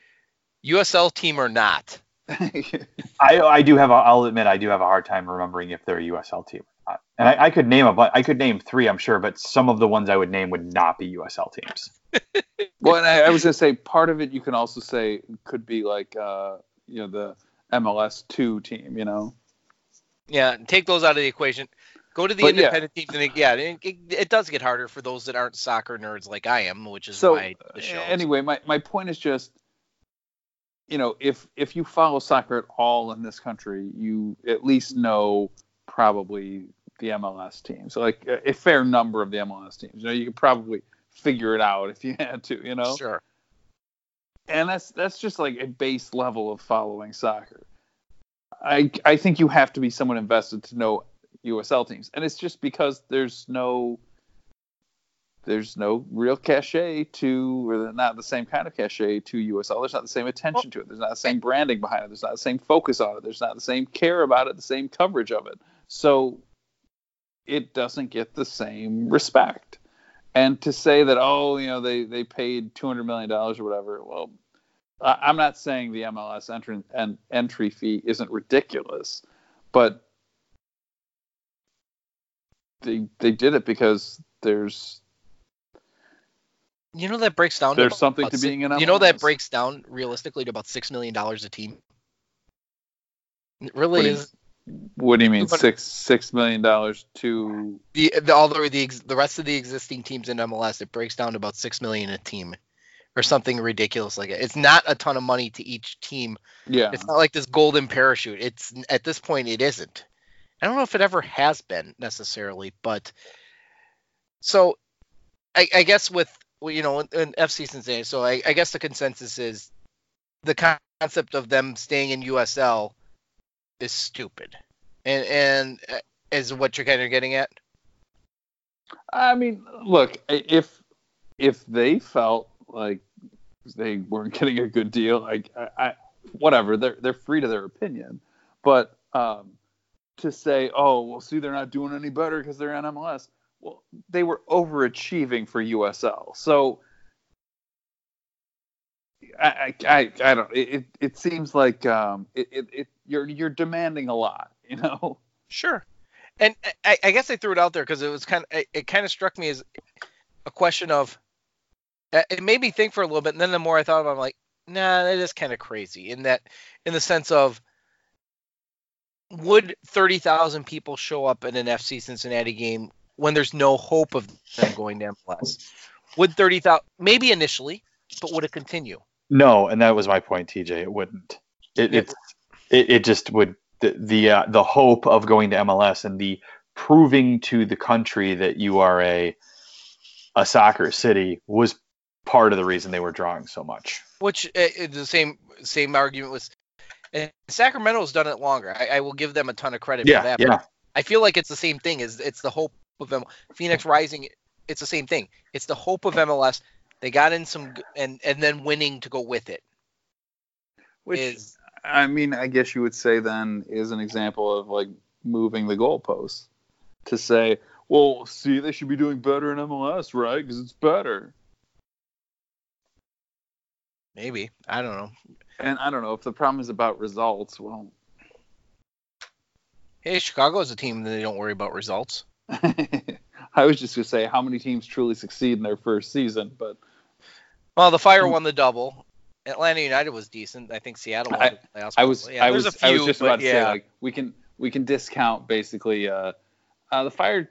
[SPEAKER 4] USL team or not.
[SPEAKER 6] I, I do have a, I'll admit I do have a hard time remembering if they're a USL team or not. And I, I could name a bu- I could name three, I'm sure, but some of the ones I would name would not be USL teams.
[SPEAKER 5] well, and I, I was gonna say part of it you can also say could be like uh, you know the MLS two team. You know,
[SPEAKER 4] Yeah, take those out of the equation. Go to the
[SPEAKER 5] But yeah.
[SPEAKER 4] independent teams, and it, yeah, it, it, does get harder for those that aren't soccer nerds like I am, which is
[SPEAKER 5] so
[SPEAKER 4] why uh, the show.
[SPEAKER 5] anyway, my, my point is just, you know, if if you follow soccer at all in this country, you at least know probably the MLS teams, like a, a fair number of the MLS teams. You know, you could probably figure it out if you had to. You know,
[SPEAKER 4] Sure.
[SPEAKER 5] and that's that's just like a base level of following soccer. I I think you have to be someone invested to know USL teams, and it's just because there's no there's no real cachet to, or not the same kind of cachet to USL. There's not the same attention to it. There's not the same branding behind it. There's not the same focus on it. There's not the same care about it. The same coverage of it. So it doesn't get the same respect. And to say that oh you know they they paid 200 million dollars or whatever, well I'm not saying the MLS entry and entry fee isn't ridiculous, but they they did it because there's
[SPEAKER 4] You know that breaks down.
[SPEAKER 5] There's something to being an
[SPEAKER 4] You know that breaks down realistically to about six million dollars a team. It really
[SPEAKER 5] you-
[SPEAKER 4] is.
[SPEAKER 5] what do you mean six six million dollars to
[SPEAKER 4] The, the all the the, ex- the rest of the existing teams in MLS it breaks down to about six million a team, or something ridiculous like it. It's not a ton of money to each team.
[SPEAKER 5] yeah
[SPEAKER 4] It's not like this golden parachute. It's at this point it isn't. I don't know if it ever has been necessarily, but so I, I guess with you know in, FC Cincinnati, so I, I guess the consensus is the concept of them staying in USL is stupid, and and uh, is what you're kind of getting at.
[SPEAKER 5] I mean, look, if if they felt like they weren't getting a good deal, like I, I whatever, they're they're free to their opinion. But um, to say, oh, well, see, they're not doing any better because they're on MLS. Well, they were overachieving for USL, so I I, I, don't. It, it it seems like um, it, it, it you're you're demanding a lot, you know.
[SPEAKER 4] Sure. And I, I guess I threw it out there because it was kind of it, it kind of struck me as a question of uh, it made me think for a little bit, and then the more I thought about, it, I'm like, nah, that is kind of crazy. In that, in the sense of, would thirty thousand people show up in an FC Cincinnati game when there's no hope of them going to MLS? Would thirty thousand maybe initially, but would it continue?
[SPEAKER 6] No, and that was my point, TJ. It wouldn't. It it's it, it just would the the uh, the hope of going to MLS and the proving to the country that you are a a soccer city was part of the reason they were drawing so much.
[SPEAKER 4] Which uh, uh, the same same argument was. And Sacramento's done it longer. I, I will give them a ton of credit
[SPEAKER 6] Yeah,
[SPEAKER 4] for that.
[SPEAKER 6] yeah.
[SPEAKER 4] but I feel like it's the same thing. Is it's the hope of them. Phoenix Rising. It's the same thing. It's the hope of MLS. They got in some and and then winning to go with it.
[SPEAKER 5] Which
[SPEAKER 4] Is
[SPEAKER 5] I mean, I guess you would say then is an example of like moving the goalposts to say, well, see, they should be doing better in MLS, right? Because it's better.
[SPEAKER 4] maybe I don't know.
[SPEAKER 5] And I don't know if the problem is about results. Well,
[SPEAKER 4] Hey, Chicago's a team that they don't worry about results.
[SPEAKER 5] I was just gonna say how many teams truly succeed in their first season, but
[SPEAKER 4] Well, the Fire won the double. Atlanta United was decent. I think Seattle won
[SPEAKER 5] I-
[SPEAKER 4] the playoffs.
[SPEAKER 5] I was.
[SPEAKER 4] Yeah,
[SPEAKER 5] I was
[SPEAKER 4] a few,
[SPEAKER 5] I was just about to
[SPEAKER 4] yeah.
[SPEAKER 5] say like we can we can discount basically uh, uh the fire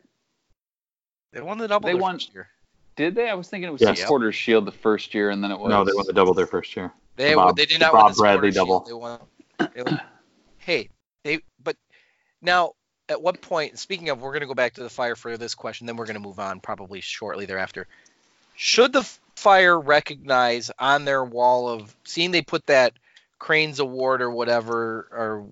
[SPEAKER 4] they won the double.
[SPEAKER 5] they
[SPEAKER 4] their
[SPEAKER 5] won-
[SPEAKER 4] first year.
[SPEAKER 5] did they? I was thinking it was
[SPEAKER 6] Yes.
[SPEAKER 5] Supporters Shield the first year and then it was
[SPEAKER 6] No, they won the double their first year.
[SPEAKER 4] They
[SPEAKER 6] The Bob-
[SPEAKER 4] they did not
[SPEAKER 6] Bob Bradley double.
[SPEAKER 4] They won. They won. hey, they but now at what point? Speaking of, we're going to go back to the fire for this question. Then we're going to move on probably shortly thereafter. Should the fire recognize on their wall of seeing they put that Cranes Award or whatever or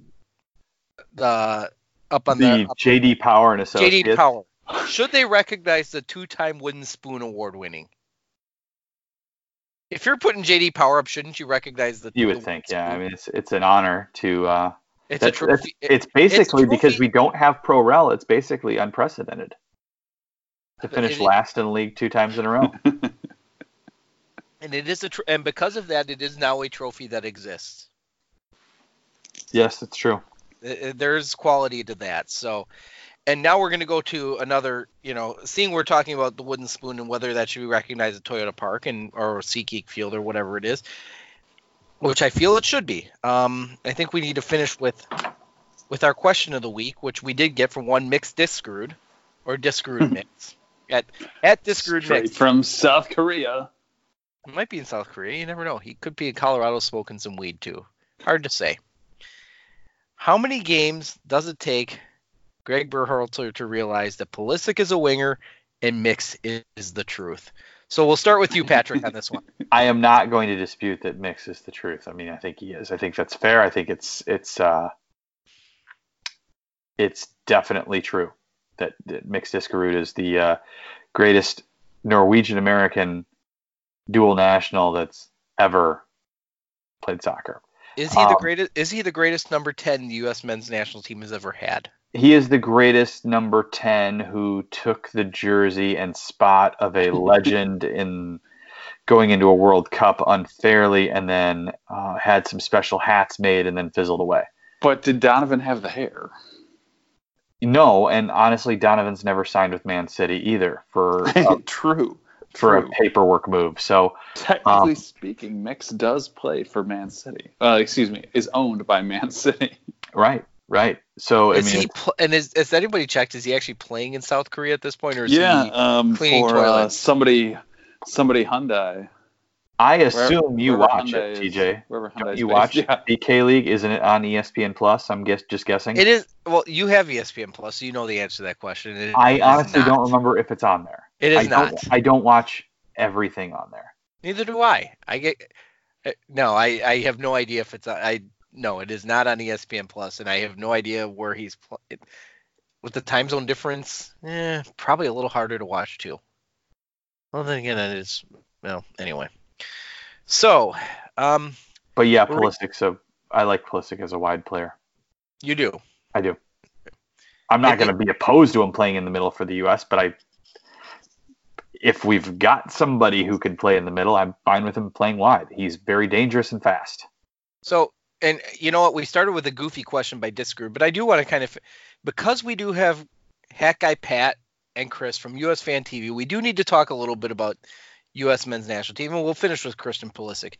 [SPEAKER 4] the up on
[SPEAKER 6] The
[SPEAKER 4] the up-
[SPEAKER 6] JD Power and Associates.
[SPEAKER 4] JD Power? Should they recognize the two-time Wooden Spoon Award winning? If you're putting JD Power up, shouldn't you recognize the?
[SPEAKER 6] You
[SPEAKER 4] the
[SPEAKER 6] would think,
[SPEAKER 4] Wooden
[SPEAKER 6] yeah. I mean, it's it's an honor to. Uh,
[SPEAKER 4] it's a
[SPEAKER 6] that's, that's-
[SPEAKER 4] trophy.
[SPEAKER 6] it's basically because we don't have pro rel. It's basically unprecedented to finish
[SPEAKER 4] it-
[SPEAKER 6] last in the league two times in a row.
[SPEAKER 4] and it is a tr- and because of that, it is now a trophy that exists.
[SPEAKER 6] yes, it's true.
[SPEAKER 4] Uh, There's quality to that. So, and now we're going to go to another. You know, seeing we're talking about the wooden spoon and whether that should be recognized at Toyota Park and or SeatGeek Field or whatever it is, which I feel it should be. Um, I think we need to finish with with our question of the week, which we did get from one mixed Diskerud or Diskerud mix at at
[SPEAKER 5] Straight
[SPEAKER 4] mix.
[SPEAKER 5] from South Korea.
[SPEAKER 4] It might be in South Korea. You never know. He could be in Colorado smoking some weed too. Hard to say. How many games does it take Greg Berhalter to realize that Pulisic is a winger and Mix is the truth? So we'll start with you, Patrick, on this one.
[SPEAKER 6] I am not going to dispute that Mix is the truth. I mean, I think he is. I think that's fair. I think it's it's uh, it's definitely true that, that Mix Diskerud is the uh, greatest Norwegian American dual national that's ever played soccer.
[SPEAKER 4] Is he the
[SPEAKER 6] Um,
[SPEAKER 4] greatest? Is he the greatest number ten the U.S. men's national team has ever had?
[SPEAKER 6] He is the greatest number 10 who took the jersey and spot of a legend in going into a World Cup unfairly and then uh, had some special hats made and then fizzled away.
[SPEAKER 5] But did Donovan have the hair?
[SPEAKER 6] No, and honestly, Donovan's never signed with Man City either for a,
[SPEAKER 5] True.
[SPEAKER 6] for a paperwork move. So
[SPEAKER 5] Technically
[SPEAKER 6] Um,
[SPEAKER 5] speaking, Mix does play for Man City. Uh, excuse me, is owned by Man City.
[SPEAKER 6] right, right. So I
[SPEAKER 4] Is
[SPEAKER 6] mean,
[SPEAKER 4] he pl- and is has anybody checked? Is he actually playing in South Korea at this point, or is
[SPEAKER 5] yeah,
[SPEAKER 4] he?
[SPEAKER 5] um,
[SPEAKER 4] cleaning
[SPEAKER 5] for uh, somebody, somebody Hyundai.
[SPEAKER 6] I
[SPEAKER 5] Wherever-
[SPEAKER 6] assume you
[SPEAKER 5] wherever
[SPEAKER 6] watch
[SPEAKER 5] Hyundai
[SPEAKER 6] it,
[SPEAKER 5] is-
[SPEAKER 6] TJ.
[SPEAKER 5] Wherever
[SPEAKER 6] Don't you
[SPEAKER 5] based.
[SPEAKER 6] watch
[SPEAKER 5] Yeah.
[SPEAKER 6] BK League? Isn't it on ESPN Plus? I'm guess just guessing.
[SPEAKER 4] It is. Well, you have ESPN Plus, so you know the answer to that question. It
[SPEAKER 6] I
[SPEAKER 4] is
[SPEAKER 6] honestly don't remember if it's on there.
[SPEAKER 4] It is
[SPEAKER 6] I
[SPEAKER 4] not.
[SPEAKER 6] Don't, I don't watch everything on there.
[SPEAKER 4] Neither do I. I get uh, no. I I have no idea if it's on- I no. It is not on ESPN Plus, and I have no idea where he's pl- it, with the time zone difference. Eh, probably a little harder to watch too. Well, then again, it is. Well, anyway. So, um,
[SPEAKER 6] But yeah,
[SPEAKER 4] Were
[SPEAKER 6] So I like Pulisic as a wide player.
[SPEAKER 4] you do.
[SPEAKER 6] I do. I'm not going to be opposed to him playing in the middle for the U.S., but I, if we've got somebody who can play in the middle, I'm fine with him playing wide. He's very dangerous and fast.
[SPEAKER 4] So, and you know what? We started with a goofy question by Discrew, but I do want to kind of, because we do have Hack Guy Pat and Chris from US Fan TV, we do need to talk a little bit about U.S. men's national team, and we'll finish with Christian Pulisic.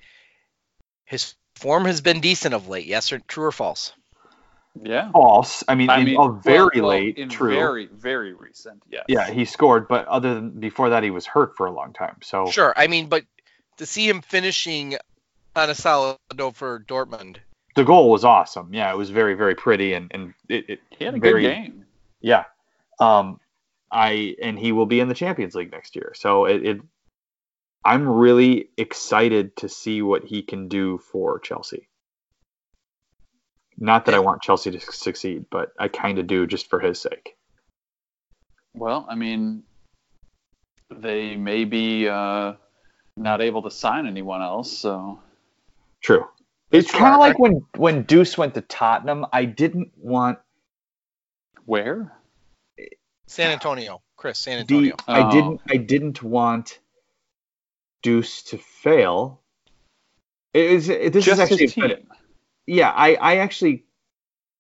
[SPEAKER 4] His form has been decent of late. Yes, or true or false?
[SPEAKER 5] Yeah.
[SPEAKER 6] False. I mean,
[SPEAKER 5] I
[SPEAKER 6] in-
[SPEAKER 5] mean,
[SPEAKER 6] oh, very
[SPEAKER 5] well, well,
[SPEAKER 6] late.
[SPEAKER 5] in
[SPEAKER 6] true.
[SPEAKER 5] Very, very recent. Yes.
[SPEAKER 6] Yeah, he scored, but other than before that, he was hurt for a long time. So
[SPEAKER 4] Sure. I mean, but to see him finishing on a solid note for Dortmund,
[SPEAKER 6] the goal was awesome. Yeah, it was very, very pretty, and and it, it
[SPEAKER 5] He had a
[SPEAKER 6] very,
[SPEAKER 5] good game.
[SPEAKER 6] Yeah. Um, I and he will be in the Champions League next year. So it, it I'm really excited to see what he can do for Chelsea. Not that I want Chelsea to succeed, but I kind of do just for his sake.
[SPEAKER 5] Well, I mean, they may be uh, not able to sign anyone else, so
[SPEAKER 6] True. It's kind of like when when Deuce went to Tottenham. I didn't want
[SPEAKER 5] where?
[SPEAKER 4] San Antonio, Chris, San
[SPEAKER 6] the
[SPEAKER 4] Antonio.
[SPEAKER 6] I
[SPEAKER 5] Oh.
[SPEAKER 6] didn't I didn't want Deuce to fail. It is it, this
[SPEAKER 5] Just
[SPEAKER 6] is actually
[SPEAKER 5] his team.
[SPEAKER 6] yeah. I I actually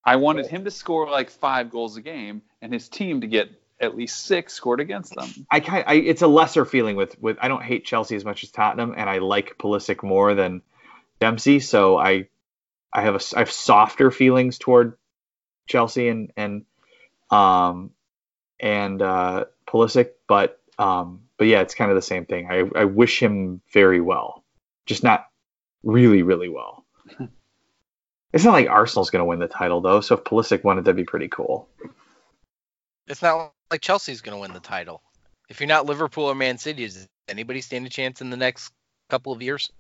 [SPEAKER 5] I wanted him to score like five goals a game, and his team to get at least six scored against them.
[SPEAKER 6] I kind I it's a lesser feeling with with I don't hate Chelsea as much as Tottenham, and I like Pulisic more than Dempsey, so I I have a I have softer feelings toward Chelsea and and um and uh, Pulisic, but um but yeah, it's kind of the same thing. I I wish him very well, just not really really well. It's not like Arsenal's going to win the title though, so if Pulisic won it, that'd be pretty cool.
[SPEAKER 4] It's not like Chelsea's going to win the title. If you're not Liverpool or Man City, does anybody stand a chance in the next couple of years?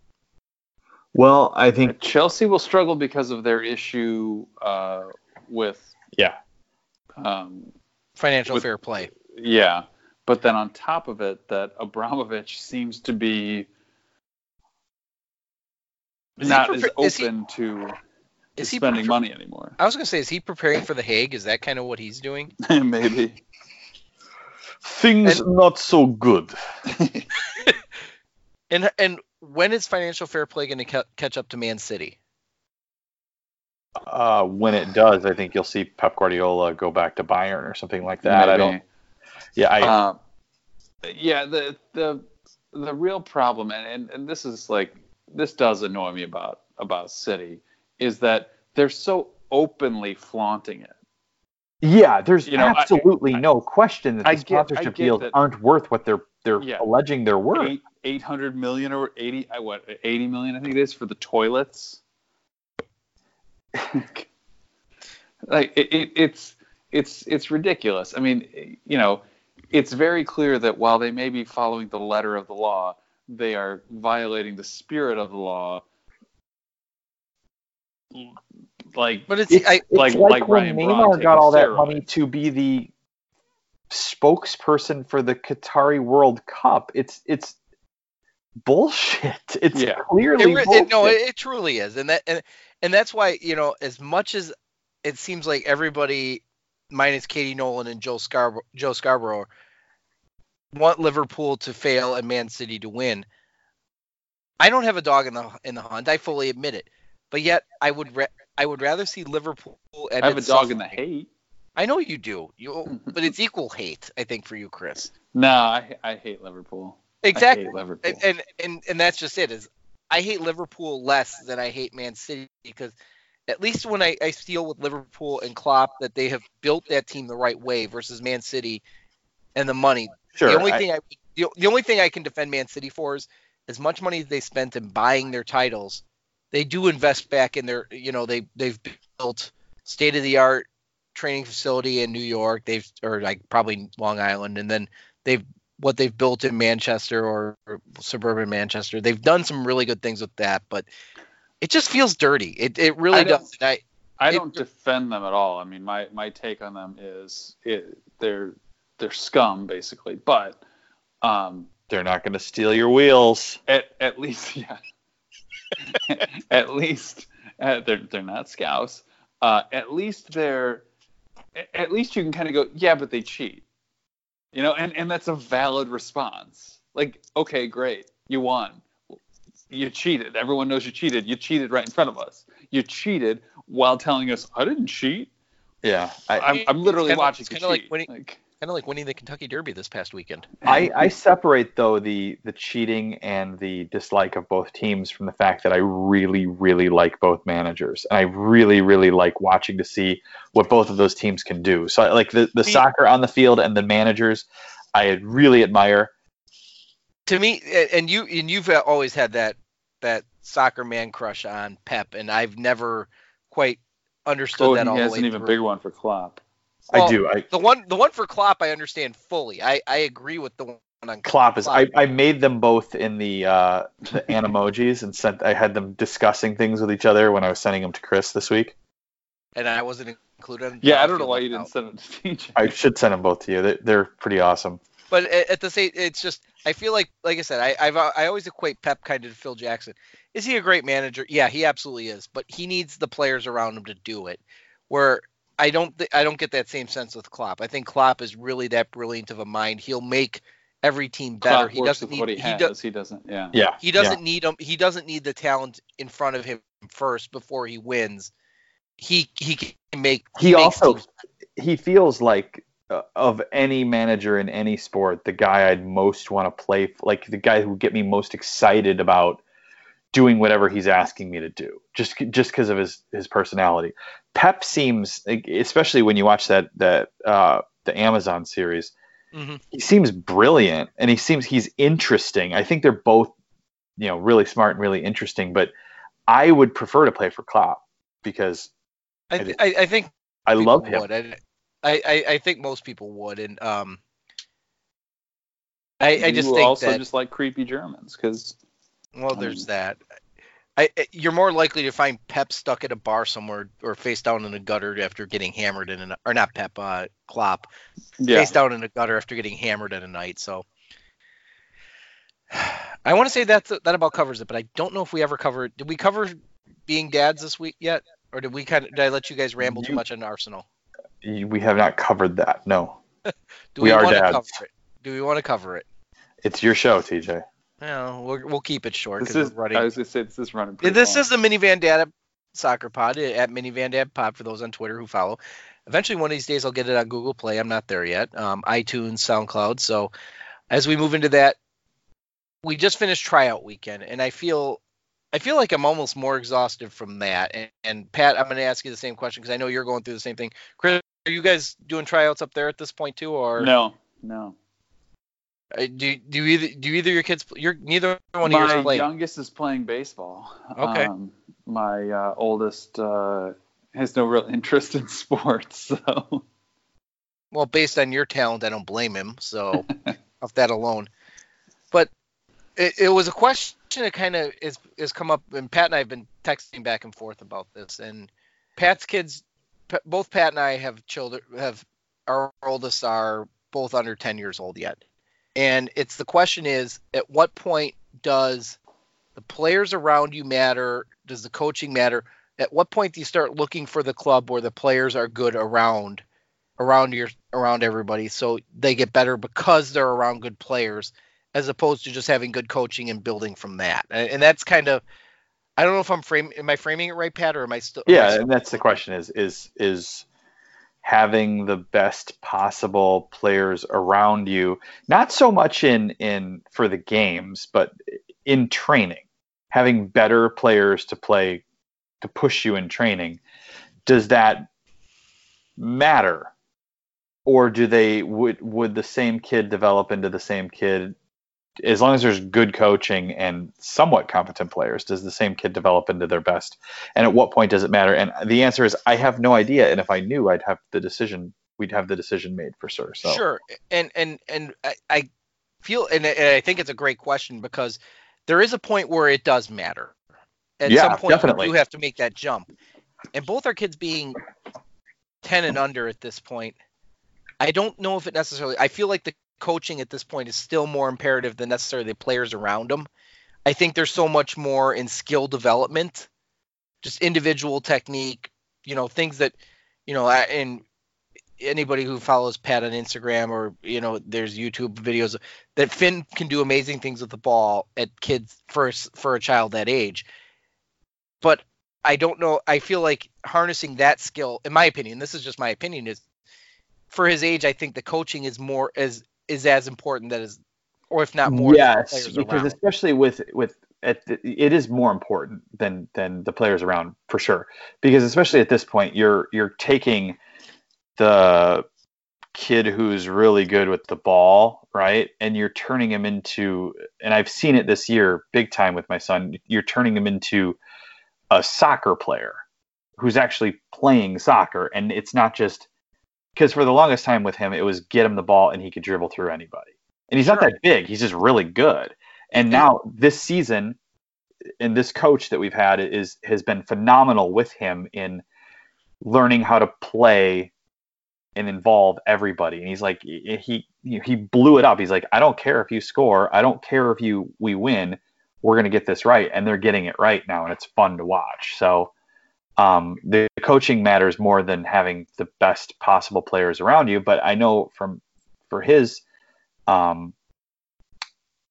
[SPEAKER 6] Well, I think
[SPEAKER 5] Chelsea will struggle because of their issue uh, with
[SPEAKER 6] yeah.
[SPEAKER 5] um,
[SPEAKER 4] Financial
[SPEAKER 5] With-
[SPEAKER 4] fair play.
[SPEAKER 5] Yeah, but then on top of it, that Abramovich seems to be
[SPEAKER 4] Is he
[SPEAKER 5] not as
[SPEAKER 4] prepa- is he-
[SPEAKER 5] open to, to
[SPEAKER 4] Is he
[SPEAKER 5] spending
[SPEAKER 4] prefer-
[SPEAKER 5] money anymore.
[SPEAKER 4] I was going to say, is he preparing for the Hague? Is that kind of what he's doing?
[SPEAKER 5] Maybe.
[SPEAKER 6] Things not so good.
[SPEAKER 4] And and when is financial fair play going to ca- catch up to Man City?
[SPEAKER 6] Uh, when it does, I think you'll see Pep Guardiola go back to Bayern or something like that. I don't. Yeah, I.
[SPEAKER 5] Um, yeah, the the the real problem, and, and and this is like this does annoy me about about City, is that they're so openly flaunting it.
[SPEAKER 6] Yeah, there's
[SPEAKER 5] You know,
[SPEAKER 6] absolutely
[SPEAKER 5] I-
[SPEAKER 6] no question that the
[SPEAKER 5] I get- I
[SPEAKER 6] sponsorship
[SPEAKER 5] get
[SPEAKER 6] deals
[SPEAKER 5] that-
[SPEAKER 6] aren't worth what they're they're
[SPEAKER 5] Yeah.
[SPEAKER 6] alleging they're worth.
[SPEAKER 5] Eight eight hundred million or eighty I what eighty million I think it is for the toilets. like it, it, it's it's it's ridiculous. I mean, you know, it's very clear that while they may be following the letter of the law, they are violating the spirit of the law. Like,
[SPEAKER 4] But it's,
[SPEAKER 6] It's,
[SPEAKER 4] I,
[SPEAKER 6] it's
[SPEAKER 5] like-
[SPEAKER 6] like,
[SPEAKER 5] like
[SPEAKER 6] when
[SPEAKER 5] Ryan
[SPEAKER 6] Neymar
[SPEAKER 5] taking
[SPEAKER 6] got all that
[SPEAKER 5] steroids.
[SPEAKER 6] money to be the spokesperson for the Qatari World Cup. It's it's bullshit. It's
[SPEAKER 5] Yeah.
[SPEAKER 6] clearly
[SPEAKER 4] it,
[SPEAKER 6] bullshit.
[SPEAKER 4] it, no, it, it truly is, and that and, and that's why you know as much as it seems like everybody minus Katie Nolan and Joe Scarborough, Joe Scarborough want Liverpool to fail and Man City to win. I don't have a dog in the in the hunt. I fully admit it, but yet I would ra- I would rather see Liverpool.
[SPEAKER 5] I have a dog in the hate.
[SPEAKER 4] I know you do, you, but it's equal hate. I think for you, Chris.
[SPEAKER 5] No, I I hate Liverpool.
[SPEAKER 4] Exactly.
[SPEAKER 5] I hate Liverpool.
[SPEAKER 4] and, and and and that's just it is i hate liverpool less than i hate man city because at least when I, I deal with liverpool and klopp that they have built that team the right way versus man city and the money
[SPEAKER 6] sure.
[SPEAKER 4] the only
[SPEAKER 6] I-
[SPEAKER 4] thing i the, the only thing i can defend man city for is as much money as they spent in buying their titles they do invest back in their you know they they've built state of the art training facility in new york they've or like probably long island and then they've what they've built in Manchester or, or suburban Manchester. They've done some really good things with that, but it just feels dirty. It it really
[SPEAKER 5] I
[SPEAKER 4] does. I,
[SPEAKER 5] I
[SPEAKER 4] It-
[SPEAKER 5] don't defend them at all. I mean, my, my take on them is it, they're they're scum basically, but um,
[SPEAKER 6] they're not going to steal your wheels.
[SPEAKER 5] at at least yeah, at least uh, they're they're not scouse. Uh, at least they're at least you can kind of go yeah, but they cheat, you know, and and that's a valid response. Like okay, great, you won. You cheated. Everyone knows you cheated. You cheated right in front of us. You cheated while telling us I didn't cheat.
[SPEAKER 6] Yeah, I,
[SPEAKER 5] I'm, I'm literally watching
[SPEAKER 4] it's kinda like
[SPEAKER 5] Like,
[SPEAKER 4] kind of like winning the Kentucky Derby this past weekend.
[SPEAKER 6] I, I separate though the the cheating and the dislike of both teams from the fact that I really really like both managers and I really really like watching to see what both of those teams can do. So I like the the
[SPEAKER 4] Me-
[SPEAKER 6] soccer on the field and the managers I really admire.
[SPEAKER 4] To me, and you and you've uh, always had that that soccer man crush on Pep, and I've never quite understood
[SPEAKER 5] oh,
[SPEAKER 4] that
[SPEAKER 5] and
[SPEAKER 4] all
[SPEAKER 5] he
[SPEAKER 4] the
[SPEAKER 5] has
[SPEAKER 4] way
[SPEAKER 5] an even
[SPEAKER 4] through.
[SPEAKER 5] bigger one for Klopp.
[SPEAKER 4] Well,
[SPEAKER 6] I do. I
[SPEAKER 4] The one the one for Klopp, I understand fully. I I agree with the one on
[SPEAKER 6] Klopp is I, I made them both in the uh the animojis and sent I had them discussing things with each other when I was sending them to Chris this week.
[SPEAKER 4] and I wasn't included.
[SPEAKER 5] Yeah, I don't know why you didn't
[SPEAKER 4] out.
[SPEAKER 5] send it to TJ.
[SPEAKER 6] I should send them both to you. They, they're pretty awesome.
[SPEAKER 4] But at, at the same, it's just I feel like, like I said, I I've, I always equate Pep kind of to Phil Jackson. Is he a great manager? Yeah, he absolutely is. But he needs the players around him to do it. Where I don't, th- I don't get that same sense with Klopp. I think Klopp is really that brilliant of a mind. He'll make every team better.
[SPEAKER 5] Klopp
[SPEAKER 4] he
[SPEAKER 5] works
[SPEAKER 4] doesn't
[SPEAKER 5] with
[SPEAKER 4] need,
[SPEAKER 5] what he,
[SPEAKER 4] he,
[SPEAKER 5] has.
[SPEAKER 4] does,
[SPEAKER 5] he doesn't. Yeah.
[SPEAKER 6] Yeah.
[SPEAKER 4] he doesn't need him. He doesn't need the talent in front of him first before he wins. He he can make.
[SPEAKER 6] He
[SPEAKER 4] makes
[SPEAKER 6] also
[SPEAKER 4] teams
[SPEAKER 6] he feels like uh, of any manager in any sport, the guy I'd most want to play, like the guy who would get me most excited about doing whatever he's asking me to do, just just because of his his personality. Pep seems, especially when you watch that that uh, the Amazon series,
[SPEAKER 4] Mhm.
[SPEAKER 6] he seems brilliant and he seems he's interesting. I think they're both, you know, really smart and really interesting. But I would prefer to play for Klopp because
[SPEAKER 4] I, th- I, I think
[SPEAKER 6] I love him.
[SPEAKER 4] Would. I, I, I- I think most people would, and um, I, I just
[SPEAKER 5] you
[SPEAKER 4] think
[SPEAKER 5] also
[SPEAKER 4] that
[SPEAKER 5] just like creepy Germans because
[SPEAKER 4] well,
[SPEAKER 5] um,
[SPEAKER 4] there's that. I, you're more likely to find Pep stuck at a bar somewhere or face down in a gutter after getting hammered in an or not Pep, uh, Klopp
[SPEAKER 5] yeah,
[SPEAKER 4] face down in a gutter after getting hammered in a night. So I want to say that that about covers it, but I don't know if we ever covered. Did we cover being dads this week yet, or did we kind of did I let you guys ramble too
[SPEAKER 6] You-
[SPEAKER 4] much on Arsenal?
[SPEAKER 6] We have not covered that. No.
[SPEAKER 4] Do
[SPEAKER 6] We are
[SPEAKER 4] want to
[SPEAKER 6] dads.
[SPEAKER 4] cover it? Do we want to cover it?
[SPEAKER 6] It's your show, TJ.
[SPEAKER 4] No, we'll, we'll keep it short
[SPEAKER 5] this
[SPEAKER 4] because
[SPEAKER 5] is.
[SPEAKER 4] running.
[SPEAKER 5] I was gonna say this is running. Pretty
[SPEAKER 4] this
[SPEAKER 5] long.
[SPEAKER 4] is the Minivan Dad Soccer Pod uh, at Minivan Dad Pod for those on Twitter who follow. Eventually, one of these days, I'll get it on Google Play. I'm not there yet. Um, iTunes, SoundCloud. So, as we move into that, we just finished tryout weekend, and I feel I feel like I'm almost more exhausted from that. And, and Pat, I'm going to ask you the same question because I know you're going through the same thing. Chris, are you guys doing tryouts up there at this point too, or
[SPEAKER 5] No, no.
[SPEAKER 4] Uh, do do either do either your kids? You're neither one of
[SPEAKER 5] My
[SPEAKER 4] yours play.
[SPEAKER 5] youngest is playing baseball.
[SPEAKER 4] Okay.
[SPEAKER 5] Um, my uh, oldest uh, has no real interest in sports, so
[SPEAKER 4] Well, based on your talent, I don't blame him. So off that alone, but it, it was a question that kind of is is come up, and Pat and I have been texting back and forth about this. And Pat's kids, both Pat and I have children. Have our oldest are both under ten years old yet, and it's the question is at what point does the players around you matter? Does the coaching matter? At what point do you start looking for the club where the players are good around around your around everybody so they get better because they're around good players as opposed to just having good coaching and building from that. And, and that's kind of I don't know if I'm framing am I framing it right, Pat, or am I still am I
[SPEAKER 6] Yeah,
[SPEAKER 4] still-
[SPEAKER 6] and that's the question is is is having the best possible players around you, not so much in in for the games, but in training. Having better players to play to push you in training. Does that matter? Or do they would would the same kid develop into the same kid as long as there's good coaching and somewhat competent players, does the same kid develop into their best? And at what point does it matter? And the answer is I have no idea. And if I knew, I'd have the decision. We'd have the decision made for sure. So
[SPEAKER 4] Sure, and and and I, I feel, and, I- and I think it's a great question because there is a point where it does matter. At
[SPEAKER 6] Yeah,
[SPEAKER 4] some point,
[SPEAKER 6] definitely.
[SPEAKER 4] you have to make that jump. And both our kids being ten and under at this point, I don't know if it necessarily. I feel like the coaching at this point is still more imperative than necessarily the players around them. I think there's so much more in skill development, just individual technique, you know, things that, you know, and anybody who follows Pat on Instagram or you know, there's YouTube videos that Finn can do amazing things with the ball at kids first for a child that age. But I don't know. I feel like harnessing that skill, in my opinion, this is just my opinion, is for his age. I think the coaching is more as is as important that is, or if not more.
[SPEAKER 6] yes, because
[SPEAKER 4] around.
[SPEAKER 6] especially with with at the, it is more important than than the players around for sure. Because especially at this point, you're you're taking the kid who's really good with the ball, right? And you're turning him into, and I've seen it this year big time with my son. You're turning him into a soccer player who's actually playing soccer, and it's not just because for the longest time with him, it was get him the ball and he could dribble through anybody. And he's not that big; he's just really good. And now this season, and this coach that we've had is has been phenomenal with him in learning how to play and involve everybody. And he's like, he he blew it up. He's like, I don't care if you score, I don't care if you we win, we're gonna get this right, and they're getting it right now, and it's fun to watch. So. Um, the coaching matters more than having the best possible players around you, but I know from for his um,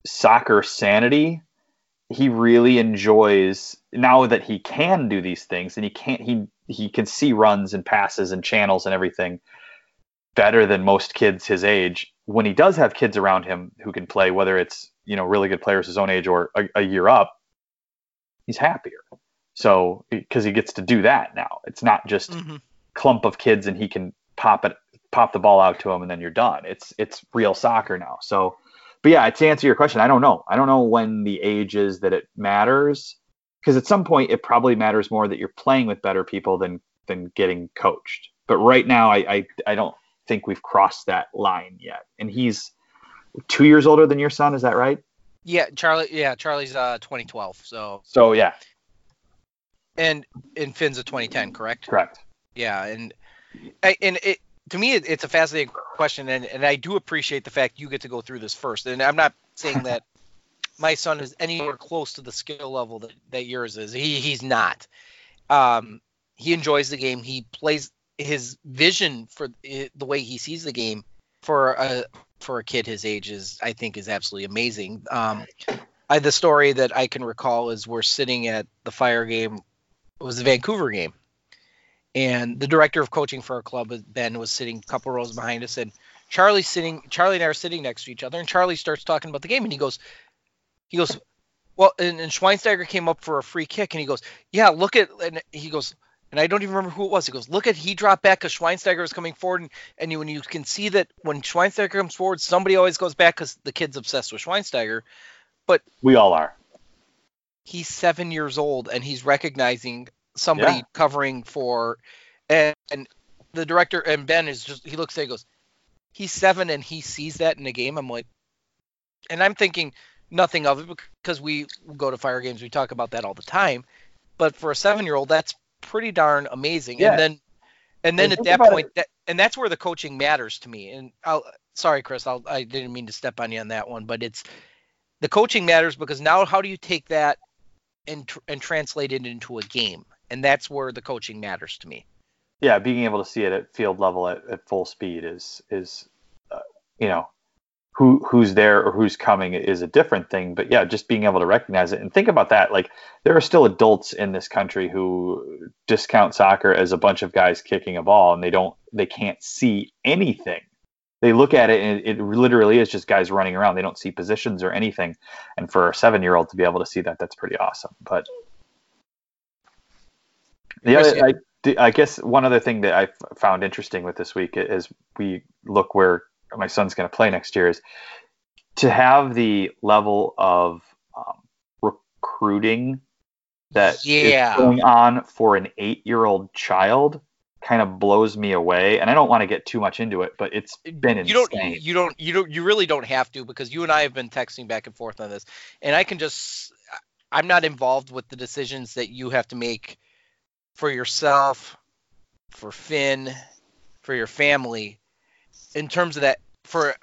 [SPEAKER 6] soccer sanity, he really enjoys now that he can do these things and he can't he he can see runs and passes and channels and everything better than most kids his age when he does have kids around him who can play whether it's you know really good players his own age or a, a year up he's happier so because he gets to do that now it's not just
[SPEAKER 4] Mhm.
[SPEAKER 6] clump of kids and he can pop it pop the ball out to him and then you're done it's it's real soccer now so but yeah to answer your question i don't know i don't know when the age is that it matters because at some point it probably matters more that you're playing with better people than than getting coached but right now i i, I don't think we've crossed that line yet and he's two years older than your son is that right
[SPEAKER 4] Yeah, Charlie. Yeah, Charlie's uh 2012. So
[SPEAKER 6] so yeah
[SPEAKER 4] and and Finn's a 2010, correct?
[SPEAKER 6] correct
[SPEAKER 4] Yeah, and and it to me it's a fascinating question, and and I do appreciate the fact you get to go through this first. And I'm not saying that my son is anywhere close to the skill level that, that yours is. He he's not. Um, he enjoys the game. He plays his vision for the way he sees the game for a for a kid his age is I think is absolutely amazing. Um, I, the story that I can recall is we're sitting at the fire game. It was the Vancouver game and the director of coaching for our club ben was sitting a couple rows behind us and charlie's sitting charlie and i are sitting next to each other and charlie starts talking about the game and he goes he goes Well, and, and Schweinsteiger came up for a free kick, and he goes, "Yeah, look at," and he goes, and I don't even remember who it was. He goes, "Look at he dropped back because Schweinsteiger was coming forward, and, and you, when you can see that when Schweinsteiger comes forward, somebody always goes back because the kid's obsessed with Schweinsteiger.
[SPEAKER 6] But we all are.
[SPEAKER 4] He's seven years old, and he's recognizing somebody
[SPEAKER 6] Yeah.
[SPEAKER 4] covering for, and, and the director and Ben is just he looks at it, goes, he's seven and he sees that in a game. I'm like, and I'm thinking nothing of it because we go to fire games, we talk about that all the time. But for a seven year old, that's pretty darn amazing.
[SPEAKER 6] Yeah.
[SPEAKER 4] And then, and then
[SPEAKER 6] And
[SPEAKER 4] at that point, that, and that's where the coaching matters to me. And I'll, sorry, Chris, I'll, I didn't mean to step on you on that one, but it's the coaching matters because now how do you take that and and translate it into a game? And that's where the coaching matters to me.
[SPEAKER 6] Yeah, being able to see it at field level at, at full speed is is uh, you know who who's there or who's coming is a different thing. But yeah, just being able to recognize it and think about that. Like there are still adults in this country who discount soccer as a bunch of guys kicking a ball and they don't they can't see anything. They look at it and it literally is just guys running around. They don't see positions or anything. And for a seven year old to be able to see that, that's pretty awesome. But the other, I, I guess one other thing that I found interesting with this week is we look where my son's going to play next year is to have the level of um, recruiting that is
[SPEAKER 4] Yeah.
[SPEAKER 6] going on for an eight year old child kind of blows me away. And I don't want to get too much into it, but it's been
[SPEAKER 4] you don't you don't you don't you really don't have to because you and I have been texting back and forth on this and I can just I'm not involved with the decisions that you have to make for yourself for Finn for your family in terms of that for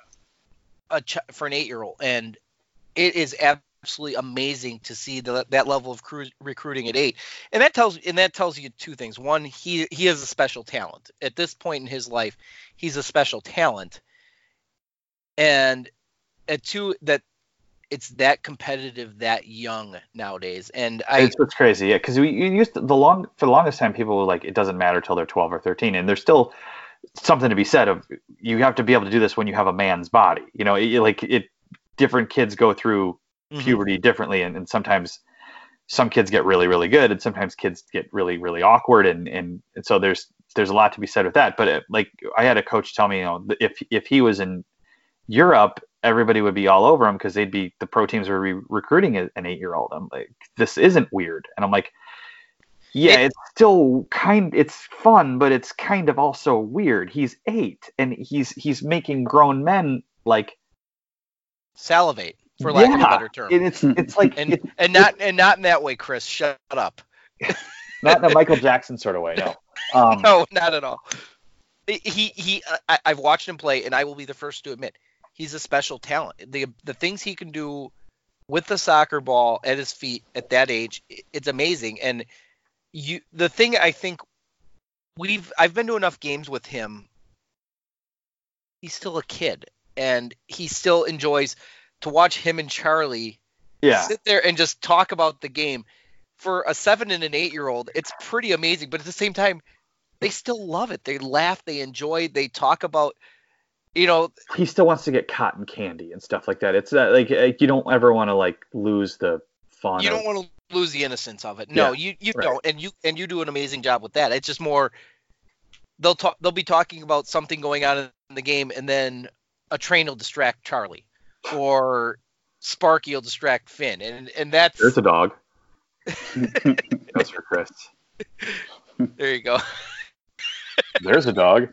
[SPEAKER 4] a ch- for an 8-year-old and it is absolutely amazing to see the, that level of cru- recruiting at 8 and that tells and that tells you two things. One he he has a special talent. At this point in his life he's a special talent. And at two that it's that competitive that young nowadays. And i
[SPEAKER 6] it's what's crazy, yeah. Because we used to, the long for the longest time, people were like, it doesn't matter till they're twelve or thirteen, and there's still something to be said of you have to be able to do this when you have a man's body. You know, it, like it, different kids go through
[SPEAKER 4] Mhm.
[SPEAKER 6] puberty differently, and, and sometimes some kids get really really good, and sometimes kids get really really awkward, and and, and so there's there's a lot to be said with that. But it, like I had a coach tell me, you know, if if he was in Europe, everybody would be all over him because they'd be the pro teams were re- recruiting an eight year old. I'm like, this isn't weird, and I'm like, yeah,
[SPEAKER 4] It-
[SPEAKER 6] it's still kind, it's fun, but it's kind of also weird. He's eight, and he's he's making grown men like
[SPEAKER 4] salivate for lack of a
[SPEAKER 6] Yeah,
[SPEAKER 4] better term.
[SPEAKER 6] And it's it's like
[SPEAKER 4] and
[SPEAKER 6] it's
[SPEAKER 4] and not and not in that way chris. Shut up.
[SPEAKER 6] Not in a Michael Jackson sort of way. No, um,
[SPEAKER 4] no not at all. He he I, i've watched him play and i will be the first to admit he's a special talent. The the things he can do with the soccer ball at his feet at that age it's amazing. And you the thing i think we've i've been to enough games with him. He's still a kid and he still enjoys to watch him and charlie
[SPEAKER 6] yeah,
[SPEAKER 4] sit there and just talk about the game for a seven and an eight year old it's pretty amazing but at the same time they still love it they laugh they enjoy they talk about you know
[SPEAKER 6] he still wants to get cotton candy and stuff like that. It's uh, like uh, you don't ever want to like lose the fun.
[SPEAKER 4] you don't want to lose the innocence of it no you you
[SPEAKER 6] right.
[SPEAKER 4] don't and you and you do an amazing job with that it's just more they'll talk they'll be talking about something going on in the game and then a train will distract charlie or sparky will distract finn and and that's
[SPEAKER 6] There's a dog. That's for Chris.
[SPEAKER 4] there you go
[SPEAKER 6] There's a dog.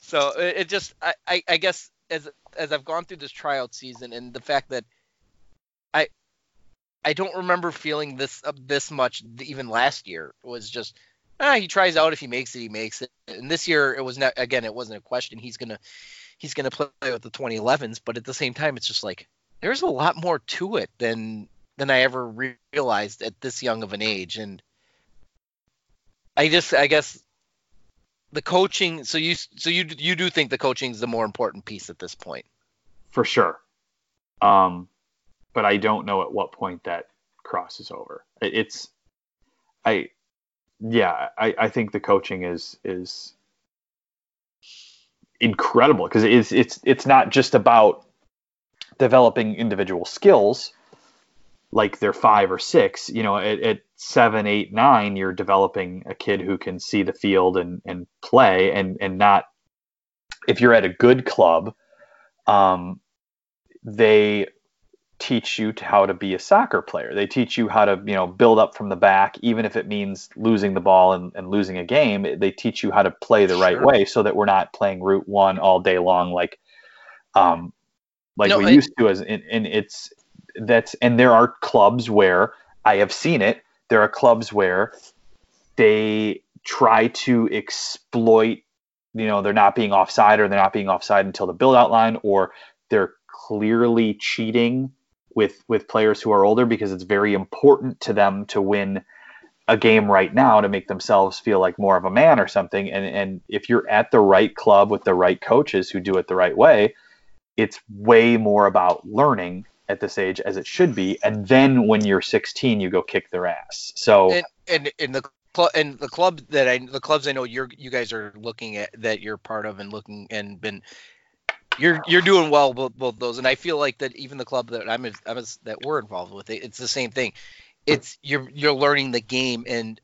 [SPEAKER 4] So it, it just I, I I guess as as I've gone through this tryout season and the fact that I I don't remember feeling this uh, this much even last year was just ah he tries out if he makes it he makes it and this year it was not again it wasn't a question he's gonna he's gonna play with the 2011s but at the same time it's just like there's a lot more to it than than I ever re- realized at this young of an age and I just I guess the coaching so you so you you do think the coaching is the more important piece at this point
[SPEAKER 6] for sure. Um, but I don't know at what point that crosses over. It's, I, yeah, I, I think the coaching is is incredible because it's it's it's not just about developing individual skills. like they're five or six. You know, at, at seven, eight, nine, you're developing a kid who can see the field and, and play and, and not if you're at a good club, um, they teach you to how to be a soccer player. They teach you how to, you know, build up from the back, even if it means losing the ball and, and losing a game. They teach you how to play the right way so that we're not playing route one all day long, like, um, like
[SPEAKER 4] No,
[SPEAKER 6] we
[SPEAKER 4] I-
[SPEAKER 6] used to. As and, and it's that's and there are clubs where I have seen it. There are clubs where they try to exploit you know they're not being offside or they're not being offside until the build out line or they're clearly cheating with with players who are older because it's very important to them to win a game right now to make themselves feel like more of a man or something. And and if you're at the right club with the right coaches who do it the right way it's way more about learning at this age as it should be. And then when you're 16 you go kick their ass. So
[SPEAKER 4] and and and the club and the club that I the clubs I know you're you guys are looking at that you're part of and looking and been you're you're doing well both both those and I feel like that even the club that I'm, I'm that we're involved with it, it's the same thing. It's you're you're learning the game and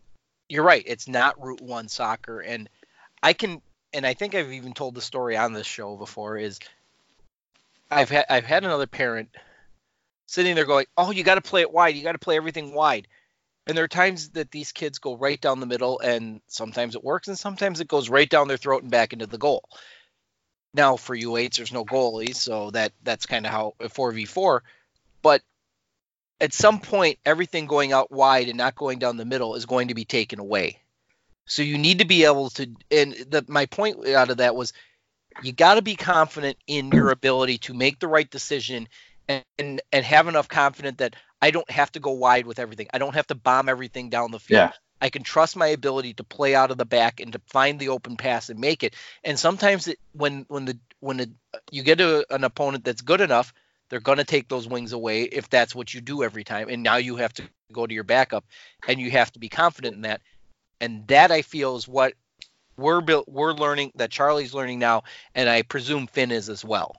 [SPEAKER 4] you're right. It's not Route One soccer and I can and I think I've even told the story on this show before is I've had I've had another parent sitting there going, "Oh, you got to play it wide. You got to play everything wide." And there are times that these kids go right down the middle, and sometimes it works, and sometimes it goes right down their throat and back into the goal. Now for U8s, there's no goalies, so that that's kind of how four v four. But at some point, everything going out wide and not going down the middle is going to be taken away. So you need to be able to. And the, my point out of that was, you got to be confident in your ability to make the right decision, and, and and have enough confidence that I don't have to go wide with everything. I don't have to bomb everything down the field.
[SPEAKER 6] Yeah.
[SPEAKER 4] I can trust my ability to play out of the back and to find the open pass and make it. And sometimes it, when when the when the, you get a, an opponent that's good enough, they're going to take those wings away if that's what you do every time. And now you have to go to your backup, and you have to be confident in that. And that I feel is what we're built. We're learning that Charlie's learning now, and I presume Finn is as well.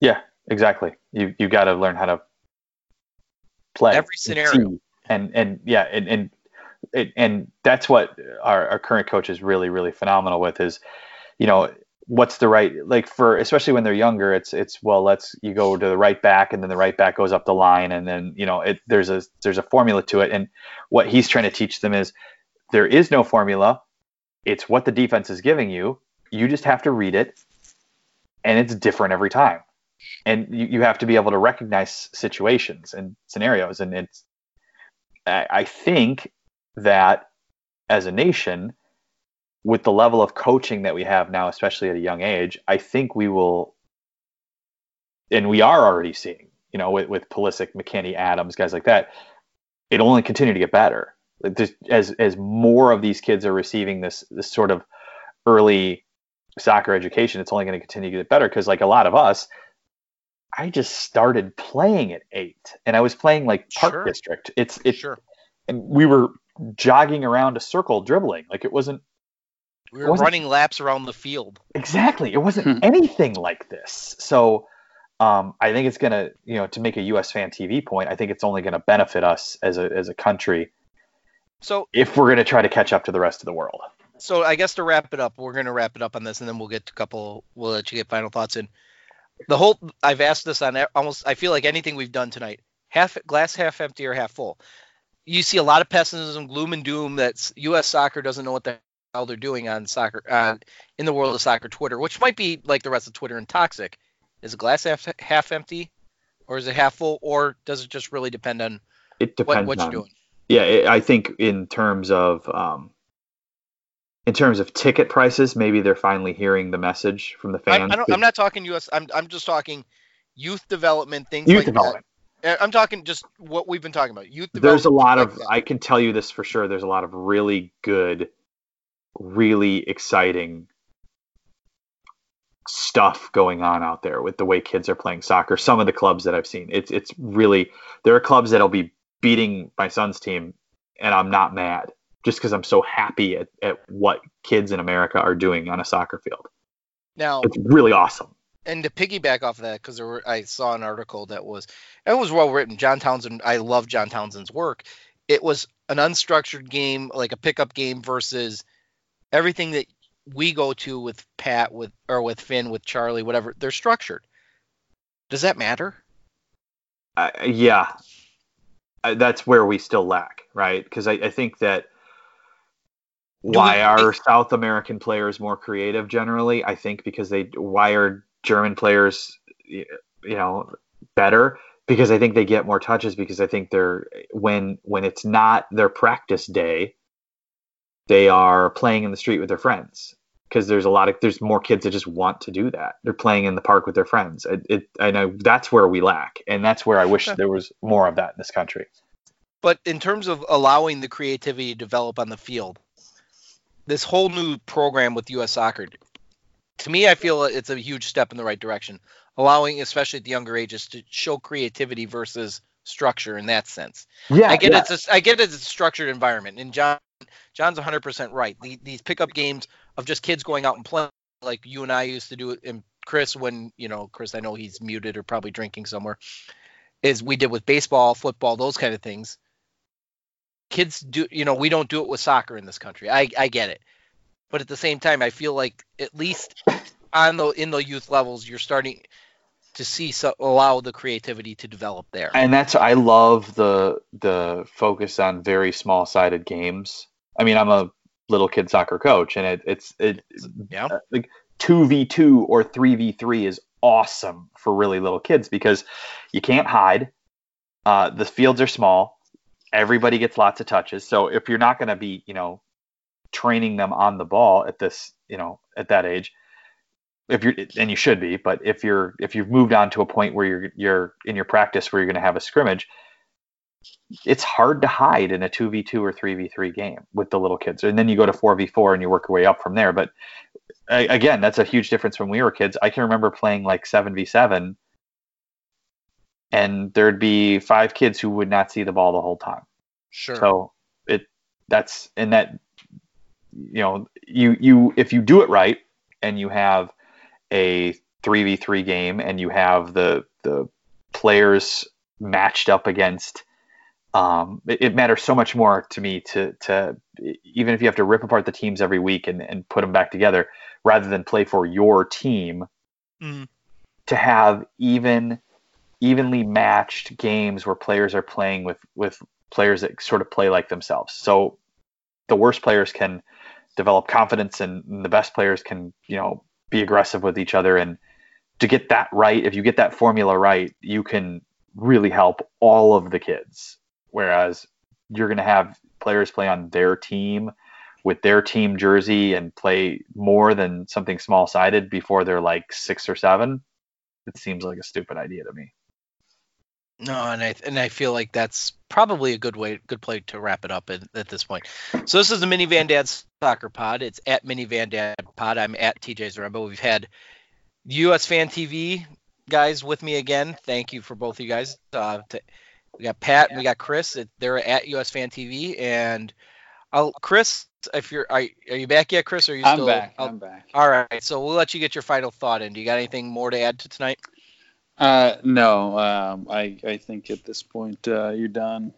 [SPEAKER 6] Yeah, exactly. You you got to learn how to play
[SPEAKER 4] Every scenario.
[SPEAKER 6] see. and and yeah, and and it, and that's what our, our current coach is really really phenomenal with is, you know, what's the right like for especially when they're younger. It's it's well, let's you go to the right back and then the right back goes up the line and then you know it there's a there's a formula to it and what he's trying to teach them is there is no formula. It's what the defense is giving you. You just have to read it, and it's different every time and you, you have to be able to recognize situations and scenarios and it's I, I think that as a nation with the level of coaching that we have now especially at a young age i think we will and we are already seeing you know with, with Pulisic, McKennie adams guys like that it'll only continue to get better as as more of these kids are receiving this this sort of early soccer education it's only going to continue to get better because like a lot of us I just started playing at eight, and I was playing like Park
[SPEAKER 4] Sure.
[SPEAKER 6] District. It's it,
[SPEAKER 4] sure.
[SPEAKER 6] and we were jogging around a circle dribbling. Like it wasn't
[SPEAKER 4] We were
[SPEAKER 6] wasn't-
[SPEAKER 4] running laps around the field.
[SPEAKER 6] exactly. It wasn't
[SPEAKER 5] Hmm.
[SPEAKER 6] anything like this. So um, I think it's gonna, you know, to make a US fan TV point, I think it's only gonna benefit us as a as a country
[SPEAKER 4] So
[SPEAKER 6] if we're gonna try to catch up to the rest of the world.
[SPEAKER 4] so I guess to wrap it up, we're gonna wrap it up on this, and then we'll get to a couple. We'll let you get final thoughts in. The whole I've asked this on almost. I feel like anything we've done tonight, half glass half empty or half full. You see a lot of pessimism, gloom and doom that U.S. soccer doesn't know what the hell they're doing on soccer uh, in the world of soccer Twitter, which might be like the rest of Twitter and toxic. Is the glass half half empty, or is it half full, or does it just really depend on
[SPEAKER 6] It depends
[SPEAKER 4] what, what
[SPEAKER 6] on
[SPEAKER 4] you're doing?
[SPEAKER 6] yeah it, i think in terms of um, in terms of ticket prices maybe they're finally hearing the message from the fans
[SPEAKER 4] I don't, I'm not talking U.S. I'm I'm just talking youth development things.
[SPEAKER 6] youth
[SPEAKER 4] like
[SPEAKER 6] development
[SPEAKER 4] That. Uh, I'm talking just what we've been talking about. Youth
[SPEAKER 6] there's a lot of
[SPEAKER 4] that.
[SPEAKER 6] i can tell you this for sure there's a lot of really good really exciting stuff going on out there with the way kids are playing soccer some of the clubs that i've seen it's it's really there are clubs that'll be beating my son's team and i'm not mad just because i'm so happy at, at what kids in america are doing on a soccer field
[SPEAKER 4] now
[SPEAKER 6] it's really awesome
[SPEAKER 4] and to piggyback off of that, because there were I saw an article that was it was well written. John Townsend, I love John Townsend's work. It was an unstructured game, like a pickup game, versus everything that we go to with Pat, with or with Finn, with Charlie, whatever. They're structured. Does that matter?
[SPEAKER 6] Uh, yeah, uh, that's where we still lack, right? Because I, I think that why are South American players more creative generally? I think because they are German players you know better because I think they get more touches because I think they're when when it's not their practice day they are playing in the street with their friends because there's a lot of there's more kids that just want to do that. They're playing in the park with their friends. It, it, I know that's where we lack and that's where I wish there was more of that in this country.
[SPEAKER 4] But in terms of allowing the creativity to develop on the field, this whole new program with U.S. Soccer, to me, I feel it's a huge step in the right direction, allowing, especially at the younger ages, to show creativity versus structure in that sense.
[SPEAKER 6] yeah
[SPEAKER 4] I get
[SPEAKER 6] yeah.
[SPEAKER 4] it's a, I get it's a structured environment, and John John's 100% right. The, these pickup games of just kids going out and playing, like you and I used to do it, and Chris, when you know, Chris, I know he's muted or probably drinking somewhere, is we did with baseball, football, those kind of things. Kids do, you know, we don't do it with soccer in this country. I I get it, but at the same time, I feel like at least on the in the youth levels, you're starting to see so allow the creativity to develop there.
[SPEAKER 6] and that's I love the the focus on very small sided games. I mean, I'm a little kid soccer coach, and it, it's it
[SPEAKER 4] Yeah.
[SPEAKER 6] uh, like two v two or three v three is awesome for really little kids because you can't hide. Uh, the fields are small. Everybody gets lots of touches. So if you're not going to be, you know, training them on the ball at this, you know, at that age, if you're and you should be, but if you're if you've moved on to a point where you're you're in your practice where you're going to have a scrimmage, it's hard to hide in a 2v2 or 3v3 game with the little kids. And then you go to 4v4 and you work your way up from there. But again, that's a huge difference when we were kids. I can remember playing like 7v7 and there'd be five kids who would not see the ball the whole time.
[SPEAKER 4] Sure.
[SPEAKER 6] So it that's and that you know you you if you do it right and you have a 3v3 game and you have the the players matched up against um, it, it matters so much more to me to to even if you have to rip apart the teams every week and, and put them back together rather than play for your team
[SPEAKER 4] Mhm.
[SPEAKER 6] to have even evenly matched games where players are playing with with players that sort of play like themselves. So the worst players can develop confidence and the best players can, you know, be aggressive with each other and to get that right, if you get that formula right, you can really help all of the kids. Whereas you're going to have players play on their team with their team jersey and play more than something small sided before they're like six or seven. It seems like a stupid idea to me.
[SPEAKER 4] No, and I and I feel like that's probably a good way, good play to wrap it up at, at this point. So this is the Mini Van Dad Soccer Pod. It's at Mini Van Dad Pod. I'm at TJ's Zaremba. We've had U.S. Fan TV guys with me again. Thank you for both of you guys. Uh, to, we got Pat and we got Chris. They're at US Fan TV. And I'll, Chris, if you're are, are you back yet, Chris? Or are you
[SPEAKER 5] I'm
[SPEAKER 4] still?
[SPEAKER 5] back.
[SPEAKER 4] I'll-
[SPEAKER 5] I'm back.
[SPEAKER 4] all right. So we'll let you get your final thought in. Do you got anything more to add to tonight?
[SPEAKER 5] Uh, no, um, I I think at this point uh, you're done.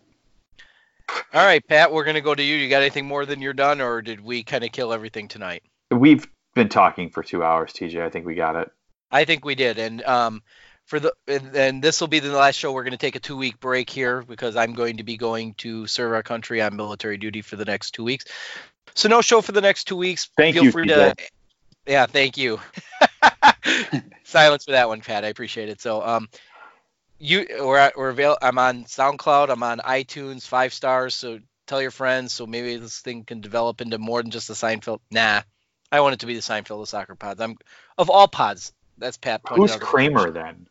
[SPEAKER 4] All right, Pat, we're gonna go to you. You got anything more than you're done, or did we kind of kill everything tonight?
[SPEAKER 6] We've been talking for two hours, TJ. I think we got it.
[SPEAKER 4] I think we did, and um, for the and, and this will be the last show. We're gonna take a two week break here because I'm going to be going to serve our country on military duty for the next two weeks. So no show for the next two weeks.
[SPEAKER 6] Thank
[SPEAKER 4] Feel
[SPEAKER 6] you,
[SPEAKER 4] free
[SPEAKER 6] TJ.
[SPEAKER 4] to. Yeah, thank you. Silence for that one, Pat. I appreciate it. So um, you we're at, we're avail- I'm on SoundCloud. I'm on iTunes, five stars. So tell your friends. So maybe this thing can develop into more than just the Seinfeld. Nah, I want it to be the Seinfeld of soccer pods. I'm of all pods. That's Pat. pointed
[SPEAKER 6] Who's
[SPEAKER 4] out.
[SPEAKER 6] Kramer then?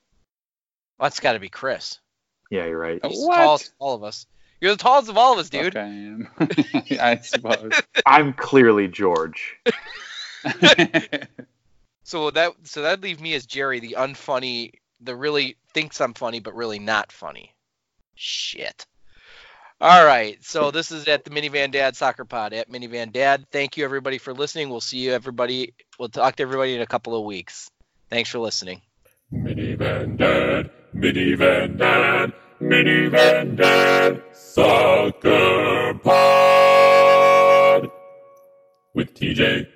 [SPEAKER 4] Well, that's got to be Chris.
[SPEAKER 6] Yeah, you're right.
[SPEAKER 4] He's
[SPEAKER 5] What?
[SPEAKER 4] tallest of all of us. You're the tallest of all of us, dude.
[SPEAKER 5] Okay, I am. I suppose.
[SPEAKER 6] I'm clearly George.
[SPEAKER 4] So that so that leaves me as Jerry, the unfunny, the really thinks I'm funny but really not funny. Shit. All right, so this is at the Minivan Dad Soccer Pod at Minivan Dad. Thank you everybody for listening. We'll see you everybody. We'll talk to everybody in a couple of weeks. Thanks for listening.
[SPEAKER 7] Minivan Dad, Minivan Dad, Minivan Dad, Soccer Pod with TJ